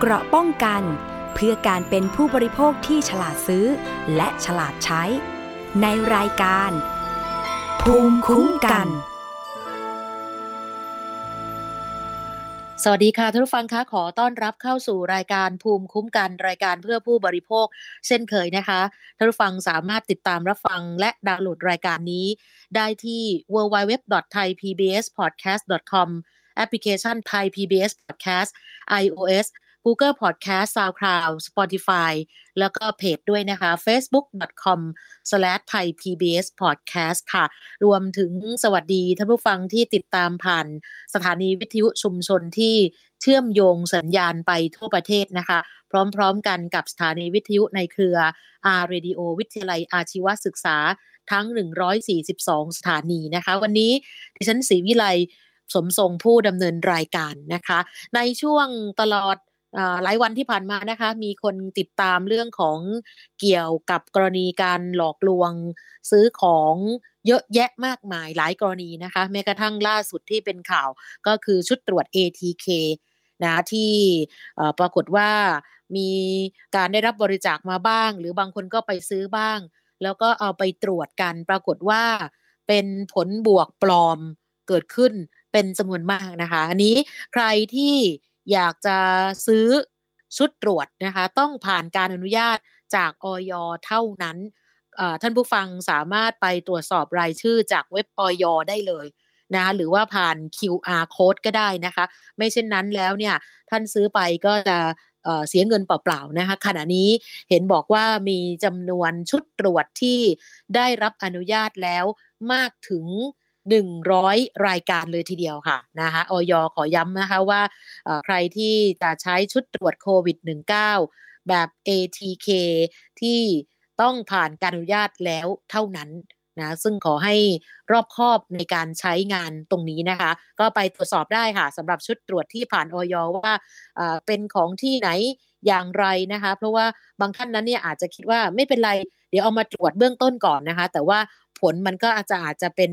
เกราะป้องกัน เพื่อการเป็นผู้บริโภคที่ฉลาดซื้อ และฉลาดใช้ ในรายการ ภูมิคุ้มกัน สวัสดีค่ะท่านผู้ฟังคะขอต้อนรับเข้าสู่รายการภูมิคุ้มกันรายการเพื่อผู้บริโภค เช่นเคยนะคะท่านผู้ฟังสามารถติดตามรับฟังและดาวน์โหลดรายการนี้ ได้ที่ www.thaipbspodcast.com แอปพลิเคชัน Thai PBS Podcast iOS Google Podcast SoundCloud Spotify แล้วก็เพจด้วยนะคะ facebook.com/thaipbspodcast ค่ะ รวมถึงสวัสดีท่านผู้ฟังที่ติดตามผ่านสถานีวิทยุชุมชนที่เชื่อมโยงสัญญาณไปทั่วประเทศนะคะ พร้อมๆกันกับสถานีวิทยุในเครือ R Radio วิทยาลัยอาชีวศึกษาทั้ง 142 สถานีนะคะ วันนี้ดิฉันศรีวิไลสมทรงผู้ดำเนินรายการนะคะ ในช่วงตลอด หลายวันที่ผ่านมานะคะ มีคนติดตามเรื่องของเกี่ยวกับกรณีการหลอกลวงซื้อของเยอะแยะมากมายหลายกรณีนะคะ แม้กระทั่งล่าสุดที่เป็นข่าวก็คือชุดตรวจ ATK นะที่ปรากฏว่ามีการได้รับบริจาคมาบ้าง หรือบางคนก็ไปซื้อบ้าง แล้วก็เอาไปตรวจกัน ปรากฏว่าเป็นผลบวกปลอมเกิดขึ้นเป็นจำนวนมากนะคะ อันนี้ใครที่ อยากจะซื้อชุดตรวจนะคะ ต้องผ่านการอนุญาตจากออยเท่านั้นท่านผู้ฟังสามารถไปตรวจสอบรายชื่อจากเว็บออยได้เลยนะคะหรือว่าผ่าน QR code ก็ได้นะคะ ไม่เช่นนั้นแล้วเนี่ยท่านซื้อไปก็จะเสียเงินเปล่าๆนะคะขณะนี้เห็นบอกว่ามีจำนวนชุดตรวจที่ได้รับอนุญาตแล้วมากถึง 100 รายการเลยทีเดียวค่ะนะคะออยขอย้ำนะคะว่าใครที่จะใช้ชุดตรวจโควิด -19 แบบ ATK ที่ต้องผ่านการอนุญาตแล้วเท่านั้นนะซึ่งขอให้รอบคอบในการใช้งานตรงนี้นะคะ ก็ไปตรวจสอบได้ค่ะสำหรับชุดตรวจที่ผ่านออยว่าเป็นของที่ไหนอย่างไรนะคะ เพราะว่าบางท่านนั้นเนี่ยอาจจะคิดว่าไม่เป็นไร เดี๋ยวเอามาตรวจเบื้องต้นก่อนนะคะ แต่ว่าผลมันก็อาจจะอาจจะเป็น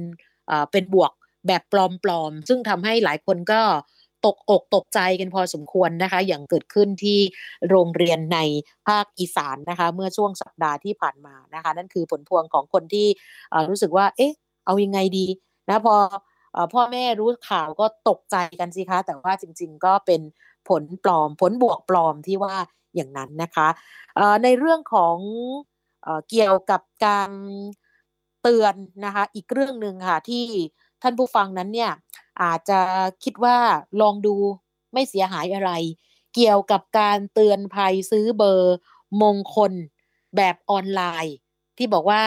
เป็นบวกแบบปลอมๆ ซึ่งทำให้หลายคนก็ตกอกตกใจกันพอสมควรนะคะ อย่างเกิดขึ้นที่โรงเรียนในภาคอีสานนะคะ เมื่อช่วงสัปดาห์ที่ผ่านมานะคะ นั่นคือผลพวงของคนที่รู้สึกว่า เอ๊ะ เอายังไงดีนะพอพ่อแม่รู้ข่าวก็ตกใจกันสิคะ แต่ว่าจริง ๆ ก็เป็นผลปลอม ผลบวกปลอมที่ว่าอย่างนั้นนะคะในเรื่องของเกี่ยวกับการ เตือนนะคะอีกเรื่องหนึ่งค่ะที่ท่านผู้ฟังนั้นเนี่ยอาจจะคิดว่าลองดูไม่เสียหายอะไร เกี่ยวกับการเตือนภัยซื้อเบอร์มงคลแบบออนไลน์ ที่บอกว่า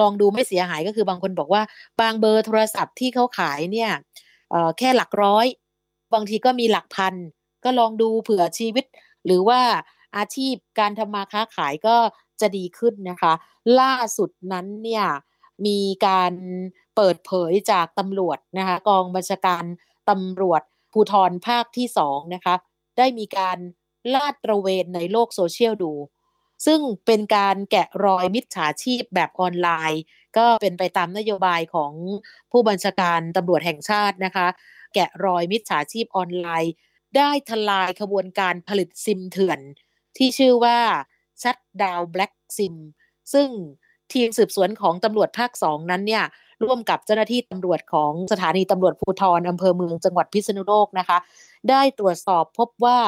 ลองดูไม่เสียหายก็คือบางคนบอกว่า บางเบอร์โทรศัพท์ที่เขาขายเนี่ยแค่หลักร้อย บางทีก็มีหลักพัน ก็ลองดูเผื่อชีวิต หรือว่าอาชีพการทำมาค้าขายก็จะดีขึ้นนะคะ ล่าสุดนั้นเนี่ย มีการเปิดเผยจากตำรวจนะคะกองบัญชาการตำรวจภูธรภาคที่สองนะคะได้มีการลาดตระเวนในโลกโซเชียลดู ซึ่งเป็นการแกะรอยมิจฉาชีพแบบออนไลน์ ก็เป็นไปตามนโยบายของผู้บัญชาการตำรวจแห่งชาตินะคะ แกะรอยมิจฉาชีพออนไลน์ ได้ทลายขบวนการผลิตซิมเถื่อน ที่ชื่อว่าชัดดาวแบล็กซิมซึ่ง ทีมสืบสวนของตำรวจภาคสองนั้นเนี่ยร่วมกับเจ้าหน้าที่ตำรวจของสถานีตำรวจภูธรอำเภอเมืองจังหวัดพิษณุโลกนะคะ ได้ตรวจสอบพบว่า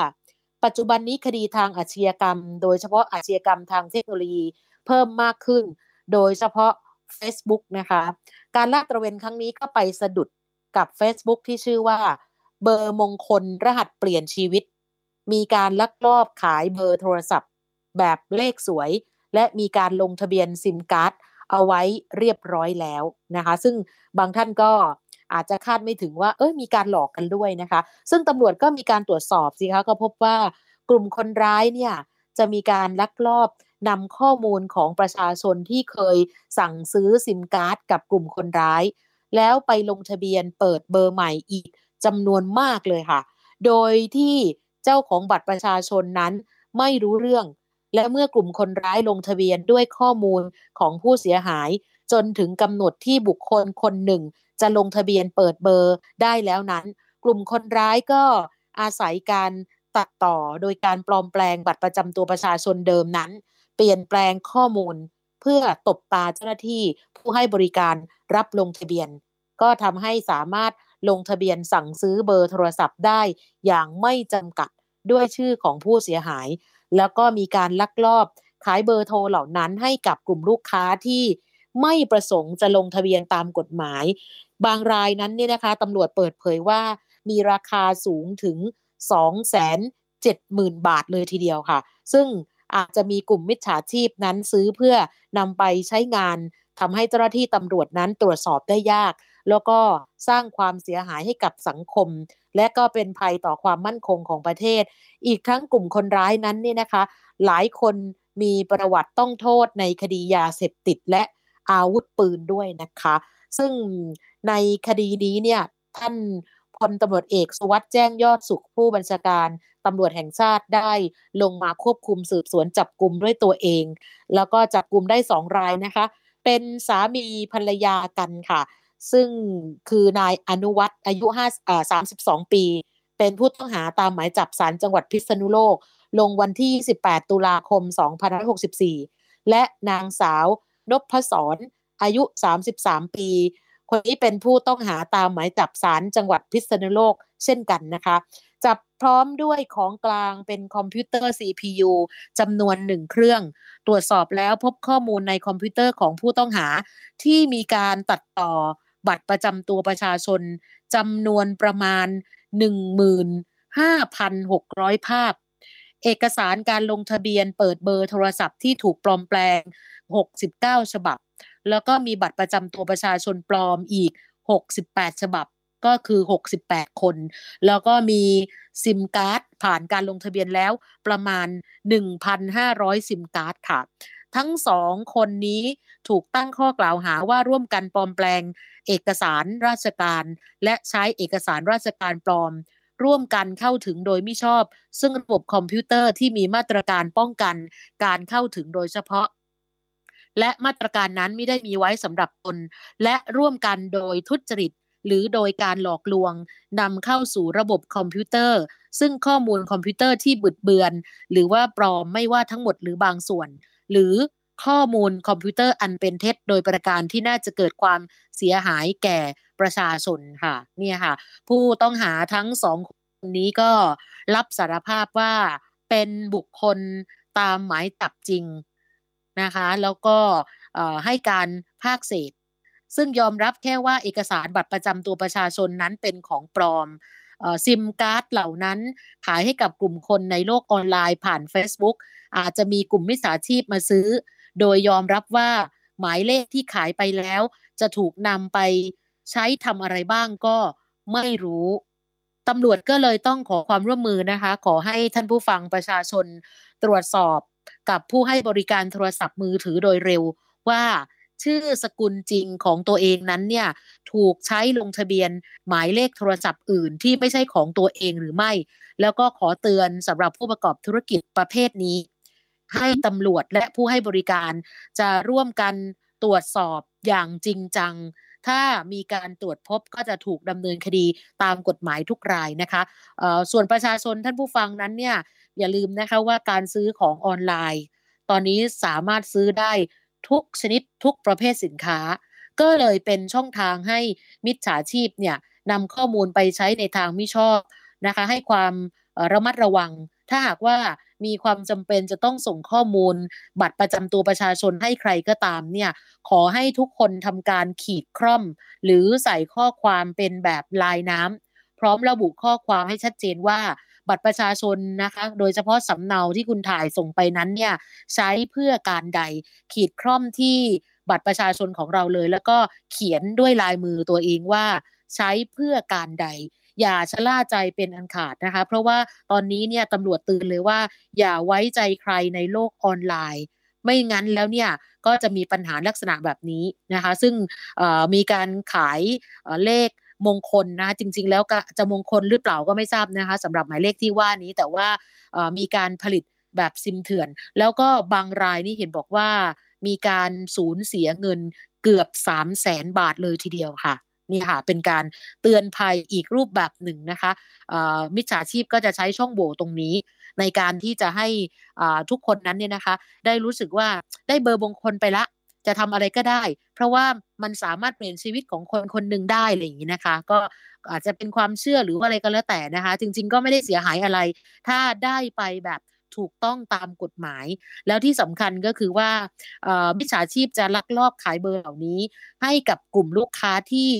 ปัจจุบันนี้คดีทางอาชญากรรม โดยเฉพาะอาชญากรรมทางเทคโนโลยีเพิ่มมากขึ้น โดยเฉพาะ Facebook นะคะ การลาดตระเวนครั้งนี้ก็ไปสะดุดกับ Facebook ที่ชื่อว่า เบอร์มงคลรหัสเปลี่ยนชีวิต มีการลักลอบขายเบอร์โทรศัพท์ แบบเลขสวย และมีการลงทะเบียนซิมการ์ดเอาไว้เรียบร้อยแล้วนะคะ ซึ่งบางท่านก็อาจจะคาดไม่ถึงว่า เอ้ยมีการหลอกกันด้วยนะคะ ซึ่งตำรวจก็มีการตรวจสอบสิคะก็พบว่ากลุ่มคนร้ายเนี่ยจะมีการลักลอบนำข้อมูลของประชาชนที่เคยสั่งซื้อซิมการ์ดกับกลุ่มคนร้าย แล้วไปลงทะเบียนเปิดเบอร์ใหม่อีกจำนวนมากเลยค่ะ โดยที่เจ้าของบัตรประชาชนนั้นไม่รู้เรื่อง และเมื่อกลุ่มคนร้ายลงทะเบียนด้วยข้อมูลของผู้เสียหาย จนถึงกำหนดที่บุคคลคนหนึ่ง จะลงทะเบียนเปิดเบอร์ได้แล้วนั้น กลุ่มคนร้ายก็อาศัยการตัดต่อโดยการปลอมแปลงบัตรประจำตัวประชาชนเดิมนั้น เปลี่ยนแปลงข้อมูล เพื่อตบตาเจ้าหน้าที่ผู้ให้บริการรับลงทะเบียน ก็ทำให้สามารถลงทะเบียนสั่งซื้อเบอร์โทรศัพท์ได้อย่างไม่จำกัดด้วยชื่อของผู้เสียหาย แล้วก็มีการลักลอบขายเบอร์โทรเหล่านั้นให้กับกลุ่มลูกค้าที่ไม่ประสงค์จะลงทะเบียนตามกฎหมาย บางรายนั้นเนี่ยนะคะตำรวจเปิดเผยว่ามีราคาสูงถึง 2 7 0 0 0 0 บาทเลยทีเดียวค่ะ ซึ่งอาจจะมีกลุ่มมิจฉาชีพนั้นซื้อเพื่อนำไปใช้งานทำให้เจ้าหน้าที่ตำรวจนั้นตรวจสอบได้ยาก แล้วก็สร้างความเสียหายให้กับสังคม และก็เป็นภัยต่อความมั่นคงของประเทศ อีกทั้งกลุ่มคนร้ายนั้นนี่นะคะ หลายคนมีประวัติต้องโทษในคดียาเสพติดและอาวุธปืนด้วยนะคะ ซึ่งในคดีนี้เนี่ยท่านพลตำรวจเอกสุวัสด์แจ้งยอดสุขผู้บัญชาการตำรวจแห่งชาติได้ลงมาควบคุมสืบสวนจับกลุ่มด้วยตัวเอง แล้วก็จับกลุ่มได้สองรายนะคะ เป็นสามีภรรยากันค่ะ ซึ่งคือนายอนุวัตรอายุ5อ่า32ปี เป็นผู้ต้องหาตามหมายจับศาลจังหวัดพิษณุโลก ลงวันที่18ตุลาคม 2564 และนางสาวนพศรอายุ 33 ปี คนนี้เป็นผู้ต้องหาตามหมายจับศาลจังหวัดพิษณุโลกเช่นกันนะคะ จับพร้อมด้วยของกลางเป็นคอมพิวเตอร์ CPU จำนวนหนึ่งเครื่อง ตรวจสอบแล้วพบข้อมูลในคอมพิวเตอร์ของผู้ต้องหาที่มีการตัดต่อ บัตรประจำตัวประชาชนจำนวนประมาณ 15,600 ภาพ เอกสารการลงทะเบียนเปิดเบอร์โทรศัพท์ที่ถูกปลอมแปลง 69 ฉบับ แล้วก็มีบัตรประจำตัวประชาชนปลอมอีก 68 ฉบับก็คือ 68 คน แล้วก็มีซิมการ์ดผ่านการลงทะเบียนแล้วประมาณ 1,500 ซิมการ์ดค่ะ ทั้งสองคนนี้ถูกตั้งข้อกล่าวหาว่าร่วมกันปลอมแปลง เอกสารราชการ และใช้เอกสารราชการปลอม ร่วมกันเข้าถึงโดยไม่ชอบ ซึ่งระบบคอมพิวเตอร์ที่มีมาตรการป้องกันการเข้าถึงโดยเฉพาะ และมาตรการนั้นไม่ได้มีไว้สำหรับตนและร่วมกันโดยทุจริตหรือโดยการหลอกลวงนำเข้าสู่ระบบคอมพิวเตอร์ ซึ่งข้อมูลคอมพิวเตอร์ที่บิดเบือน หรือว่าปลอมไม่ว่าทั้งหมดหรือบางส่วน หรือข้อมูลคอมพิวเตอร์อันเป็นเท็จ โดยประการที่น่าจะเกิดความเสียหายแก่ประชาชนค่ะเนี่ยค่ะ ผู้ต้องหาทั้งสองคนนี้ก็รับสารภาพว่าเป็นบุคคลตามหมายจับจริงนะคะ แล้วก็ให้การภาคเสธ ซึ่งยอมรับแค่ว่าเอกสารบัตรประจำตัวประชาชนนั้นเป็นของปลอม ซิมการ์ดเหล่านั้นขายให้กับกลุ่มคนในโลกออนไลน์ผ่าน Facebook อาจจะมีกลุ่มมิจฉาชีพมาซื้อ โดยยอมรับว่าหมายเลขที่ขายไปแล้ว จะถูกนำไปใช้ทำอะไรบ้างก็ไม่รู้ตำรวจก็เลยต้องขอความร่วมมือนะคะ ขอให้ท่านผู้ฟังประชาชนตรวจสอบกับผู้ให้บริการโทรศัพท์มือถือโดยเร็วว่า ชื่อสกุลจริงของตัวเองนั้นเนี่ยถูกใช้ลงทะเบียนหมายเลขโทรศัพท์อื่นที่ไม่ใช่ของตัวเองหรือไม่ แล้วก็ขอเตือนสำหรับผู้ประกอบธุรกิจประเภทนี้ ให้ตำรวจและผู้ให้บริการ จะร่วมกันตรวจสอบอย่างจริงจัง ถ้ามีการตรวจพบก็จะถูกดำเนินคดีตามกฎหมายทุกรายนะคะส่วนประชาชนท่านผู้ฟังนั้นเนี่ยอย่าลืมนะคะว่าการซื้อของออนไลน์ ตอนนี้สามารถซื้อได้ ทุกชนิดทุกประเภทสินค้า ก็เลยเป็นช่องทางให้มิจฉาชีพเนี่ยนำข้อมูลไปใช้ในทางไม่ชอบนะคะ ให้ความระมัดระวัง ถ้าหากว่ามีความจำเป็นจะต้องส่งข้อมูล บัตรประจำตัวประชาชนให้ใครก็ตามเนี่ยขอให้ทุกคนทำการขีดคร่อม หรือใส่ข้อความเป็นแบบลายน้ำพร้อมระบุข้อความให้ชัดเจนว่า บัตรประชาชนนะคะ โดยเฉพาะสำเนาที่คุณถ่ายส่งไปนั้นเนี่ยใช้เพื่อการใดขีดคร่อมที่บัตรประชาชนของเราเลย แล้วก็เขียนด้วยลายมือตัวเองว่าใช้เพื่อการใด อย่าชะล่าใจเป็นอันขาดนะคะ เพราะว่าตอนนี้เนี่ยตำรวจตื่นเลยว่า อย่าไว้ใจใครในโลกออนไลน์ ไม่งั้นแล้วเนี่ยก็จะมีปัญหาลักษณะแบบนี้นะคะ ซึ่งมีการขายเลข มงคลนะจริง ๆ แล้วก็จะมงคลหรือเปล่าก็ไม่ทราบนะคะสำหรับหมายเลขที่ว่านี้แต่ว่ามีการผลิตแบบซิมเถื่อน แล้วก็บางรายนี่เห็นบอกว่ามีการสูญเสียเงินเกือบ3 0 0แสนบาทเลยทีเดียวค่ะนี่ค่ะเป็นการเตือนภัยอีกรูปแบบหนึ่งนะคะมิจฉาชีพก็จะใช้ช่องโหว่ตรงนี้ ในการที่จะให้ทุกคนนั้นเนี่ยนะคะ ได้รู้สึกว่าได้เบอร์บงคลไปละ จะทำอะไรก็ได้ เพราะว่ามันสามารถเปลี่ยนชีวิตของคนคนหนึ่งได้อะไรอย่างนี้นะคะ ก็อาจจะเป็นความเชื่อหรือว่าอะไรก็แล้วแต่นะคะ จริง ๆ ก็ไม่ได้เสียหายอะไร ถ้าได้ไปแบบถูกต้องตามกฎหมาย แล้วที่สำคัญก็คือว่ามิจฉาชีพจะลักลอบขายเบอร์เหล่านี้ ให้กับกลุ่มลูกค้าที่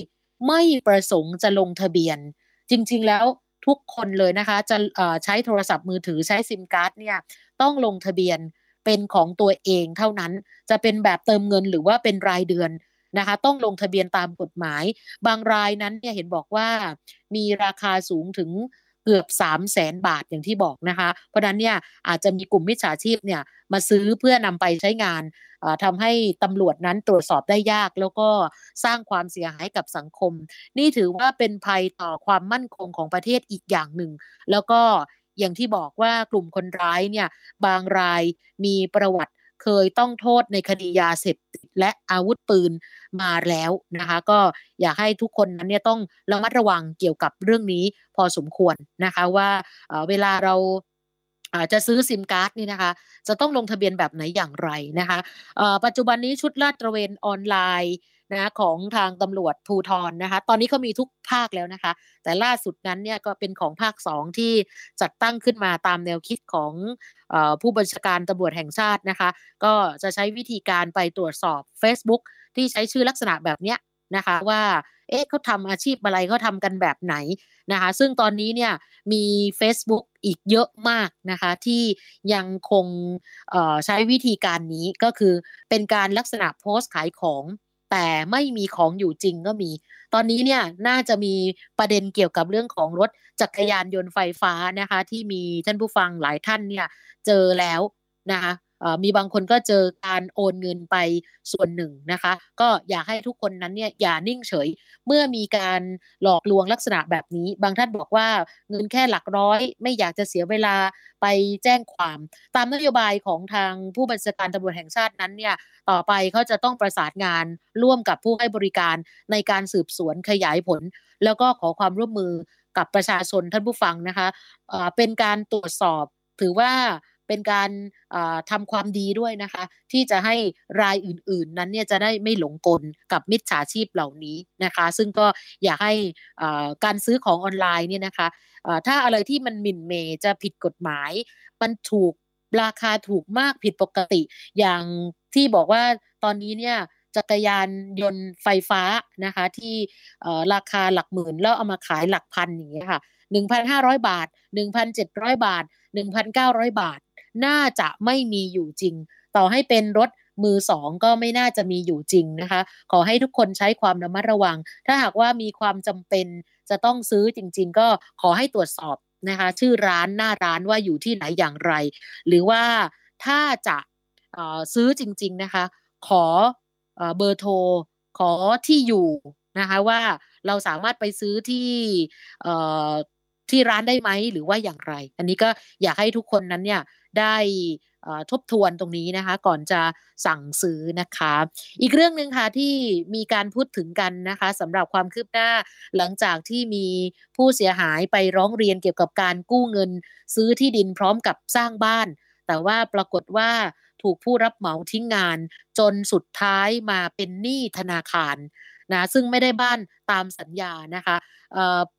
ไม่ประสงค์จะลงทะเบียน จริง ๆ แล้วทุกคนเลยนะคะ จะใช้โทรศัพท์มือถือใช้ซิมการ์ดเนี่ยต้องลงทะเบียน เป็นของตัวเองเท่านั้น จะเป็นแบบเติมเงินหรือว่าเป็นรายเดือนนะคะ ต้องลงทะเบียนตามกฎหมาย บางรายนั้นเนี่ยเห็นบอกว่ามีราคาสูงถึงเกือบ3 0 0แสนบาทอย่างที่บอกนะคะ เพราะนั้นเนี่ยอาจจะมีกลุ่มมิจฉาชีพเนี่ยมาซื้อเพื่อนำไปใช้งานทำให้ตำรวจนั้นตรวจสอบได้ยาก แล้วก็สร้างความเสียหายกับสังคม นี่ถือว่าเป็นภัยต่อความมั่นคงของประเทศอีกอย่างหนึ่ง แล้วก็ อย่างที่บอกว่ากลุ่มคนร้ายเนี่ยบางรายมีประวัติเคยต้องโทษในคดียาเสพติดและอาวุธปืนมาแล้วนะคะ ก็อยากให้ทุกคนนั้นเนี่ยต้องระมัดระวังเกี่ยวกับเรื่องนี้พอสมควรนะคะว่าเวลาเราจะซื้อซิมการ์ดนี่นะคะ จะต้องลงทะเบียนแบบไหนอย่างไรนะคะปัจจุบันนี้ชุดลาดตระเวนออนไลน์ นะของทางตำรวจภูธรนะคะ ตอนนี้เขามีทุกภาคแล้วนะคะ แต่ล่าสุดนั้นเนี่ยก็เป็นของภาคสองที่จัดตั้งขึ้นมาตามแนวคิดของผู้บัญชาการตำรวจแห่งชาตินะคะ ก็จะใช้วิธีการไปตรวจสอบ Facebook ที่ใช้ชื่อลักษณะแบบเนี้ยนะคะว่าเอ๊ะเขาทำอาชีพอะไรเขาทำกันแบบไหนนะคะ ซึ่งตอนนี้เนี่ยมี Facebook อีกเยอะมากนะคะที่ยังคงใช้วิธีการนี้ก็คือเป็นการลักษณะโพสต์ขายของ แต่ไม่มีของอยู่จริงก็มี ตอนนี้เนี่ยน่าจะมีประเด็นเกี่ยวกับเรื่องของรถจักรยานยนต์ไฟฟ้านะคะ ที่มีท่านผู้ฟังหลายท่านเนี่ยเจอแล้วนะคะ มีบางคนก็เจอการโอนเงินไปส่วนหนึ่งนะคะ ก็อยากให้ทุกคนนั้นเนี่ยอย่านิ่งเฉย เมื่อมีการหลอกลวงลักษณะแบบนี้ บางท่านบอกว่าเงินแค่หลักร้อย ไม่อยากจะเสียเวลาไปแจ้งความ ตามนโยบายของทางผู้บัญชาการตำรวจแห่งชาตินั้นเนี่ยต่อไปเขาจะต้องประสานงานร่วมกับผู้ให้บริการในการสืบสวนขยายผล แล้วก็ขอความร่วมมือกับประชาชนท่านผู้ฟังนะคะเป็นการตรวจสอบถือว่า เป็นการทำความดีด้วยนะคะ ที่จะให้รายอื่น ๆ นั้นเนี่ยจะได้ไม่หลงกลกับมิจฉาชีพเหล่านี้นะคะ ซึ่งก็อยากให้การซื้อของออนไลน์เนี่ยนะคะถ้าอะไรที่มันหมิ่นเมจะผิดกฎหมาย มันถูกราคาถูกมากผิดปกติ อย่างที่บอกว่าตอนนี้เนี่ยจักรยานยนต์ไฟฟ้านะคะที่ราคาหลักหมื่นแล้วเอามาขายหลักพันอย่างเงี้ยค่ะ1,500 บาท 1,700 บาท 1,900 บาท น่าจะไม่มีอยู่จริง ต่อให้เป็นรถมือสองก็ไม่น่าจะมีอยู่จริงนะคะ ขอให้ทุกคนใช้ความระมัดระวัง ถ้าหากว่ามีความจำเป็นจะต้องซื้อจริง ๆ ก็ขอให้ตรวจสอบนะคะ ชื่อร้านหน้าร้านว่าอยู่ที่ไหนอย่างไร หรือว่าถ้าจะซื้อจริง ๆนะคะ ขอเบอร์โทร ขอที่อยู่นะคะว่าเราสามารถไปซื้อที่ ที่ร้านได้ไหมหรือว่าอย่างไร อันนี้ก็อยากให้ทุกคนนั้นเนี่ยได้ทบทวนตรงนี้นะคะ ก่อนจะสั่งซื้อนะคะ อีกเรื่องหนึ่งค่ะที่มีการพูดถึงกันนะคะสำหรับความคืบหน้าหลังจากที่มีผู้เสียหายไปร้องเรียนเกี่ยวกับการกู้เงิน ซื้อที่ดินพร้อมกับสร้างบ้าน แต่ว่าปรากฏว่าถูกผู้รับเหมาทิ้งงาน จนสุดท้ายมาเป็นหนี้ธนาคาร นะซึ่งไม่ได้บ้านตามสัญญานะคะ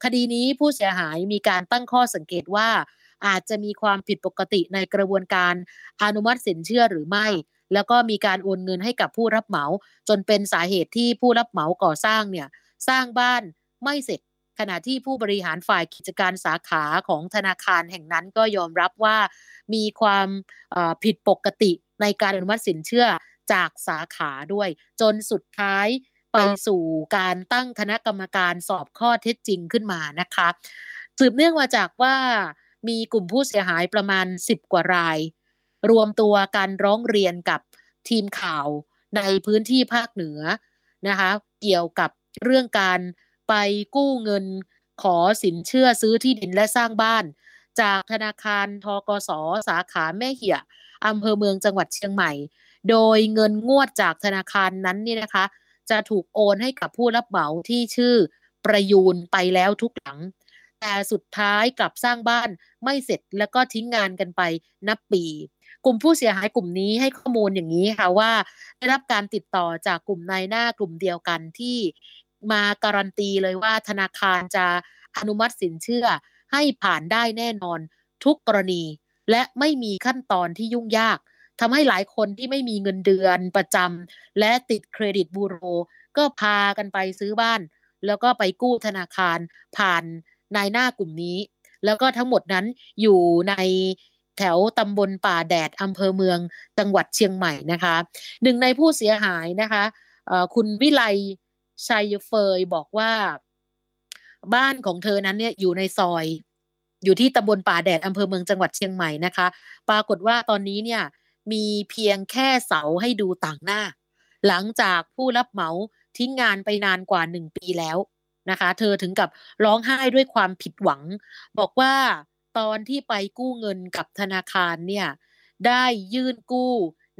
คดีนี้ผู้เสียหายมีการตั้งข้อสังเกตว่าอาจจะมีความผิดปกติในกระบวนการอนุมัติสินเชื่อหรือไม่ แล้วก็มีการโอนเงินให้กับผู้รับเหมา จนเป็นสาเหตุที่ผู้รับเหมาก่อสร้างเนี่ยสร้างบ้านไม่เสร็จ ขณะที่ผู้บริหารฝ่ายกิจการสาขาของธนาคารแห่งนั้นก็ยอมรับว่ามีความผิดปกติในการอนุมัติสินเชื่อจากสาขาด้วย จนสุดท้าย ไปสู่การตั้งคณะกรรมการสอบข้อเท็จจริงขึ้นมานะคะ สืบเนื่องมาจากว่ามีกลุ่มผู้เสียหายประมาณ 10 กว่าราย รวมตัวการร้องเรียนกับทีมข่าวในพื้นที่ภาคเหนือนะคะเกี่ยวกับเรื่องการไปกู้เงินขอสินเชื่อซื้อที่ดินและสร้างบ้าน จากธนาคารทกสสาขาแม่เหี่ยอำเภอเมืองจังหวัดเชียงใหม่ โดยเงินงวดจากธนาคารนั้นนี่นะคะ จะถูกโอนให้กับผู้รับเหมาที่ชื่อประยูนไปแล้วทุกหลัง แต่สุดท้ายกลับสร้างบ้านไม่เสร็จแล้วก็ทิ้งงานกันไปนับปีกลุ่มผู้เสียหายกลุ่มนี้ให้ข้อมูลอย่างนี้ค่ะว่า ได้รับการติดต่อจากกลุ่มนายหน้ากลุ่มเดียวกันที่มาการันตีเลยว่าธนาคารจะอนุมัติสินเชื่อให้ผ่านได้แน่นอนทุกกรณี และไม่มีขั้นตอนที่ยุ่งยาก ทำให้หลายคนที่ไม่มีเงินเดือนประจำและติดเครดิตบูโร ก็พากันไปซื้อบ้าน แล้วก็ไปกู้ธนาคารผ่านนายหน้ากลุ่มนี้ แล้วก็ทั้งหมดนั้นอยู่ในแถวตำบลป่าแดดอำเภอเมืองจังหวัดเชียงใหม่นะคะหนึ่งในผู้เสียหายนะคะคุณวิไลชัยเฟยบอกว่าบ้านของเธอนั้นเนี่ยอยู่ในซอย อยู่ที่ตำบลป่าแดดอำเภอเมืองจังหวัดเชียงใหม่นะคะ ปรากฏว่าตอนนี้เนี่ย มีเพียงแค่เสาให้ดูต่างหน้า หลังจากผู้รับเหมาทิ้งงานไปนานกว่าหนึ่งปีแล้วนะคะ เธอถึงกับร้องไห้ด้วยความผิดหวัง บอกว่าตอนที่ไปกู้เงินกับธนาคารเนี่ยได้ยื่นกู้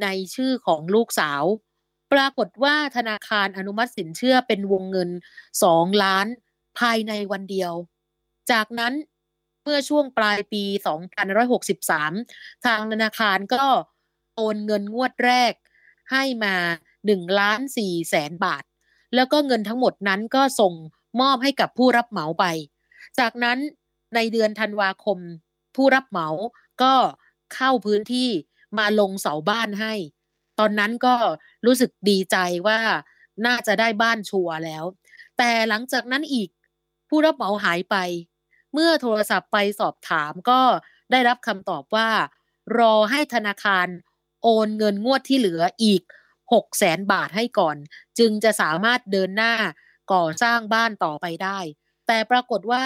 ในชื่อของลูกสาว ปรากฏว่าธนาคารอนุมัติสินเชื่อเป็นวงเงินสองล้านภายในวันเดียว จากนั้นเมื่อช่วงปลายปี 2563 ทางธนาคารก็ โอนเงินงวดแรกให้มา1ล้าน4แสนบาท แล้วก็เงินทั้งหมดนั้นก็ส่งมอบให้กับผู้รับเหมาไป จากนั้นในเดือนธันวาคม ผู้รับเหมาก็เข้าพื้นที่มาลงเสาบ้านให้ ตอนนั้นก็รู้สึกดีใจว่าน่าจะได้บ้านชัวร์แล้ว แต่หลังจากนั้นอีกผู้รับเหมาหายไป เมื่อโทรศัพท์ไปสอบถามก็ได้รับคำตอบว่า รอให้ธนาคาร โอนเงินงวดที่เหลืออีก6แสนบาทให้ก่อน จึงจะสามารถเดินหน้าก่อสร้างบ้านต่อไปได้ แต่ปรากฏว่า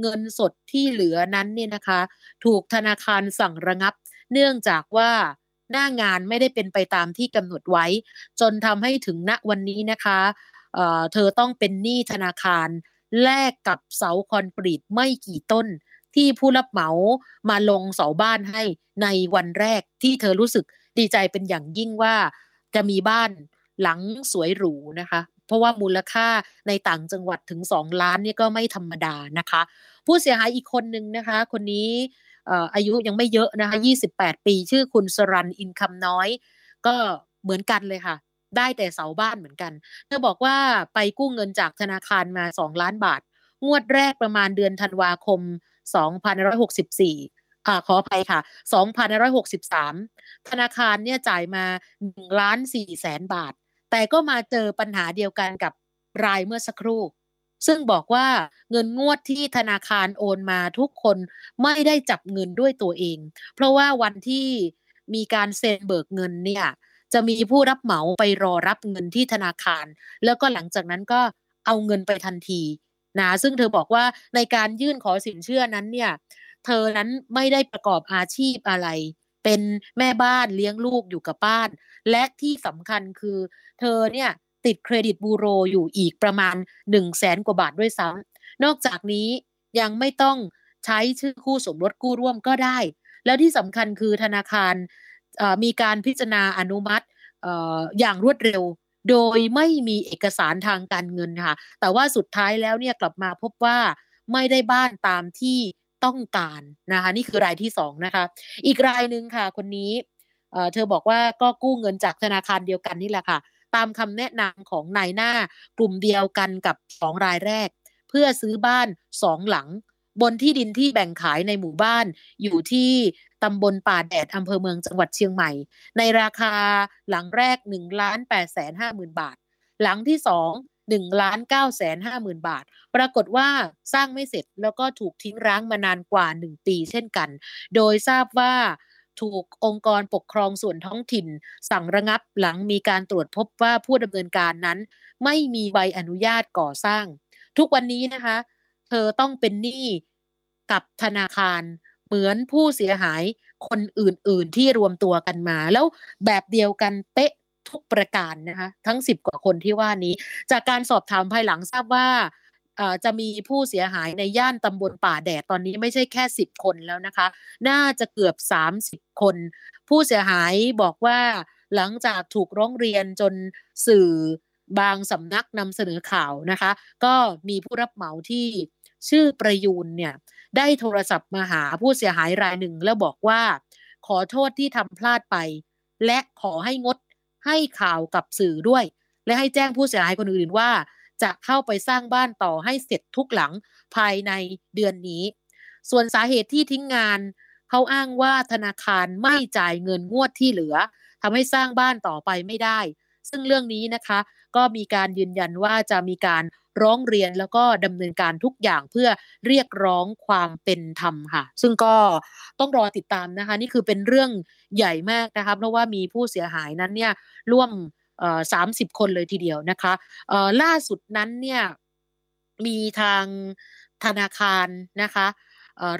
เงินสดที่เหลือนั้นเนี่ยนะคะ ถูกธนาคารสั่งระงับ เนื่องจากว่าหน้างานไม่ได้เป็นไปตามที่กำหนดไว้ จนทำให้ถึงณวันนี้นะคะเเธอต้องเป็นหนี้ธนาคาร แลกกับเสาคอนกรีตไม่กี่ต้น ที่ผู้รับเหมามาลงเสาบ้านให้ในวันแรกที่เธอรู้สึก ดีใจเป็นอย่างยิ่งว่าจะมีบ้านหลังสวยหรูนะคะ เพราะว่ามูลค่าในต่างจังหวัดถึงสองล้านนี่ก็ไม่ธรรมดานะคะ ผู้เสียหายอีกคนหนึ่งนะคะ คนนี้อายุยังไม่เยอะนะคะ 28 ปีชื่อคุณสรันอินคำน้อย ก็เหมือนกันเลยค่ะ ได้แต่เสาบ้านเหมือนกัน เธอบอกว่าไปกู้เงินจากธนาคารมา 2 ล้านบาท งวดแรกประมาณเดือนธันวาคม 2564 อ่าขออภัยค่ะ2,163 ธนาคารเนี่ยจ่ายมา1ล้าน4แสนบาท แต่ก็มาเจอปัญหาเดียวกันกับรายเมื่อสักครู่ ซึ่งบอกว่าเงินงวดที่ธนาคารโอนมาทุกคนไม่ได้จับเงินด้วยตัวเอง เพราะว่าวันที่มีการเซ็นเบิกเงินเนี่ยจะมีผู้รับเหมาไปรอรับเงินที่ธนาคาร แล้วก็หลังจากนั้นก็เอาเงินไปทันทีนะซึ่งเธอบอกว่าในการยื่นขอสินเชื่อนั้นเนี่ย เธอนั้นไม่ได้ประกอบอาชีพอะไร เป็นแม่บ้านเลี้ยงลูกอยู่กับบ้าน และที่สำคัญคือ เธอเนี่ยติดเครดิตบูโรอยู่อีกประมาณ1นึ่งแสนกว่าบาทด้วยซ้ำนอกจากนี้ยังไม่ต้องใช้ชื่อคู่สมรสกู้ร่วมก็ได้ แล้วที่สำคัญคือธนาคารมีการพิจารณาอนุมัติอย่างรวดเร็ว โดยไม่มีเอกสารทางการเงินค่ะ แต่ว่าสุดท้ายแล้วเนี่ยกลับมาพบว่าไม่ได้บ้านตามที่ ต้องการนะคะนี่คือรายที่สองนะคะอีกรายหนึ่งค่ะคนนี้เธอบอกว่าก็กู้เงินจากธนาคารเดียวกันนี่แหละค่ะ ตามคำแนะนำของนายหน้ากลุ่มเดียวกันกับสองรายแรก เพื่อซื้อบ้านสองหลัง บนที่ดินที่แบ่งขายในหมู่บ้าน อยู่ที่ตำบลป่าแดดอำเภอเมืองจังหวัดเชียงใหม่ ในราคาหลังแรก1ล้าน8แสนห้าหมื่นบาท หลังที่สอง 1ล้าน9แสนห้าหมื่นบาท ปรากฏว่าสร้างไม่เสร็จแล้วก็ถูกทิ้งร้างมานานกว่า 1 ปีเช่นกัน โดยทราบว่าถูกองค์กรปกครองส่วนท้องถิ่น สั่งระงับหลังมีการตรวจพบว่าผู้ดำเนินการนั้น ไม่มีใบอนุญาตก่อสร้าง ทุกวันนี้นะคะ เธอต้องเป็นหนี้กับธนาคารเหมือนผู้เสียหายคนอื่นๆที่รวมตัวกันมา แล้วแบบเดียวกันเป๊ะ ทุกประการนะคะทั้ง 10 กว่าคนที่ว่านี้ จากการสอบถามภายหลังทราบว่าจะมีผู้เสียหายในย่านตำบลป่าแดดตอนนี้ไม่ใช่แค่ 10 คนแล้วนะคะ น่าจะเกือบ 30 คน ผู้เสียหายบอกว่าหลังจากถูกร้องเรียนจนสื่อบางสำนักนำเสนอข่าวนะคะ ก็มีผู้รับเหมาที่ชื่อประยูนเนี่ยได้โทรศัพท์มาหาผู้เสียหายรายหนึ่งแล้วบอกว่า ขอโทษที่ทำพลาดไป และขอให้งด ให้ข่าวกับสื่อด้วย และให้แจ้งผู้เสียหายคนอื่นว่า จะเข้าไปสร้างบ้านต่อให้เสร็จทุกหลังภายในเดือนนี้ ส่วนสาเหตุที่ทิ้งงาน เขาอ้างว่าธนาคารไม่จ่ายเงินงวดที่เหลือทำให้สร้างบ้านต่อไปไม่ได้ ซึ่งเรื่องนี้นะคะ ก็มีการยืนยันว่าจะมีการ ร้องเรียนแล้วก็ดำเนินการทุกอย่างเพื่อเรียกร้องความเป็นธรรมค่ะ ซึ่งก็ต้องรอติดตามนะคะ นี่คือเป็นเรื่องใหญ่มากนะคะเพราะว่ามีผู้เสียหายนั้นเนี่ยร่วมสามสิบคนเลยทีเดียวนะคะล่าสุดนั้นเนี่ยมีทางธนาคารนะคะ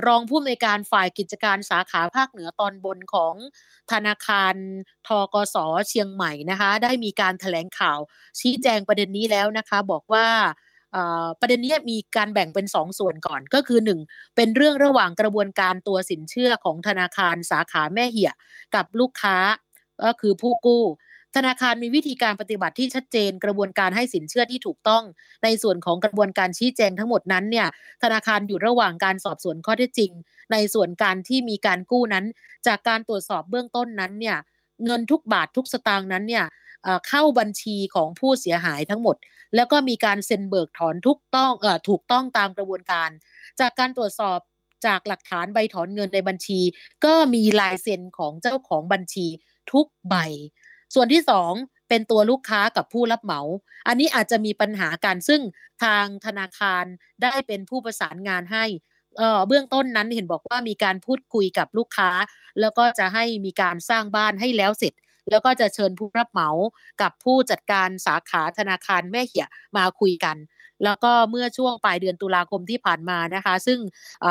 รองผู้อำนวยการฝ่ายกิจการสาขาภาคเหนือตอนบนของธนาคารทกสเชียงใหม่นะคะได้มีการถแถลงข่าวชี้แจงประเด็นนี้แล้วนะคะบอกว่าประเด็นนี้มีการแบ่งเป็น 2สส่วนก่อนก็คือ 1 เป็นเรื่องระหว่างกระบวนการตัวสินเชื่อของธนาคารสาขาแม่เหี่ยกับลูกค้าก็คือผู้กู้ ธนาคารมีวิธีการปฏิบัติที่ชัดเจนกระบวนการให้สินเชื่อที่ถูกต้อง ในส่วนของกระบวนการชี้แจงทั้งหมดนั้นเนี่ยธนาคารอยู่ระหว่างการสอบสวนข้อเท็จจริง ในส่วนการที่มีการกู้นั้น จากการตรวจสอบเบื้องต้นนั้นเนี่ยเงินทุกบาททุกสตางค์นั้นเนี่ยเข้าบัญชีของผู้เสียหายทั้งหมด แล้วก็มีการเซ็นเบิกถอนทุกต้องอถูกต้องตามกระบวนการ จากการตรวจสอบจากหลักฐานใบถอนเงินในบัญชี ก็มีลายเซ็นของเจ้าของบัญชีทุกใบ ส่วนที่สองเป็นตัวลูกค้ากับผู้รับเหมา อันนี้อาจจะมีปัญหาการซึ่งทางธนาคารได้เป็นผู้ประสานงานให้เบื้องต้นนั้นเห็นบอกว่ามีการพูดคุยกับลูกค้า แล้วก็จะให้มีการสร้างบ้านให้แล้วเสร็จ แล้วก็จะเชิญผู้รับเหมากับผู้จัดการสาขาธนาคารแม่เหี่ยมาคุยกัน แล้วก็เมื่อช่วงปลายเดือนตุลาคมที่ผ่านมานะคะ ซึ่ง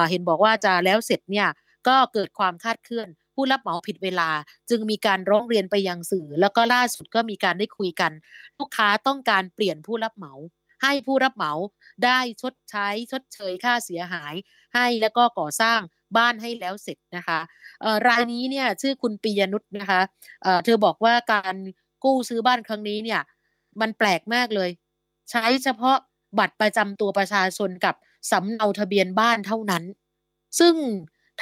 เห็นบอกว่าจะแล้วเสร็จเนี่ยก็เกิดความคาดเคลื่อน ผู้รับเหมาผิดเวลา จึงมีการร้องเรียนไปยังสื่อ แล้วก็ล่าสุดก็มีการได้คุยกัน ลูกค้าต้องการเปลี่ยนผู้รับเหมา ให้ผู้รับเหมาได้ชดใช้ชดเชยค่าเสียหาย ให้แล้วก็ก่อสร้างบ้านให้แล้วเสร็จนะคะรายนี้เนี่ยชื่อคุณปียนุชนะคะเธอบอกว่าการกู้ซื้อบ้านครั้งนี้เนี่ย มันแปลกมากเลย ใช้เฉพาะบัตรประจำตัวประชาชนกับสำเนาทะเบียนบ้านเท่านั้น ซึ่ง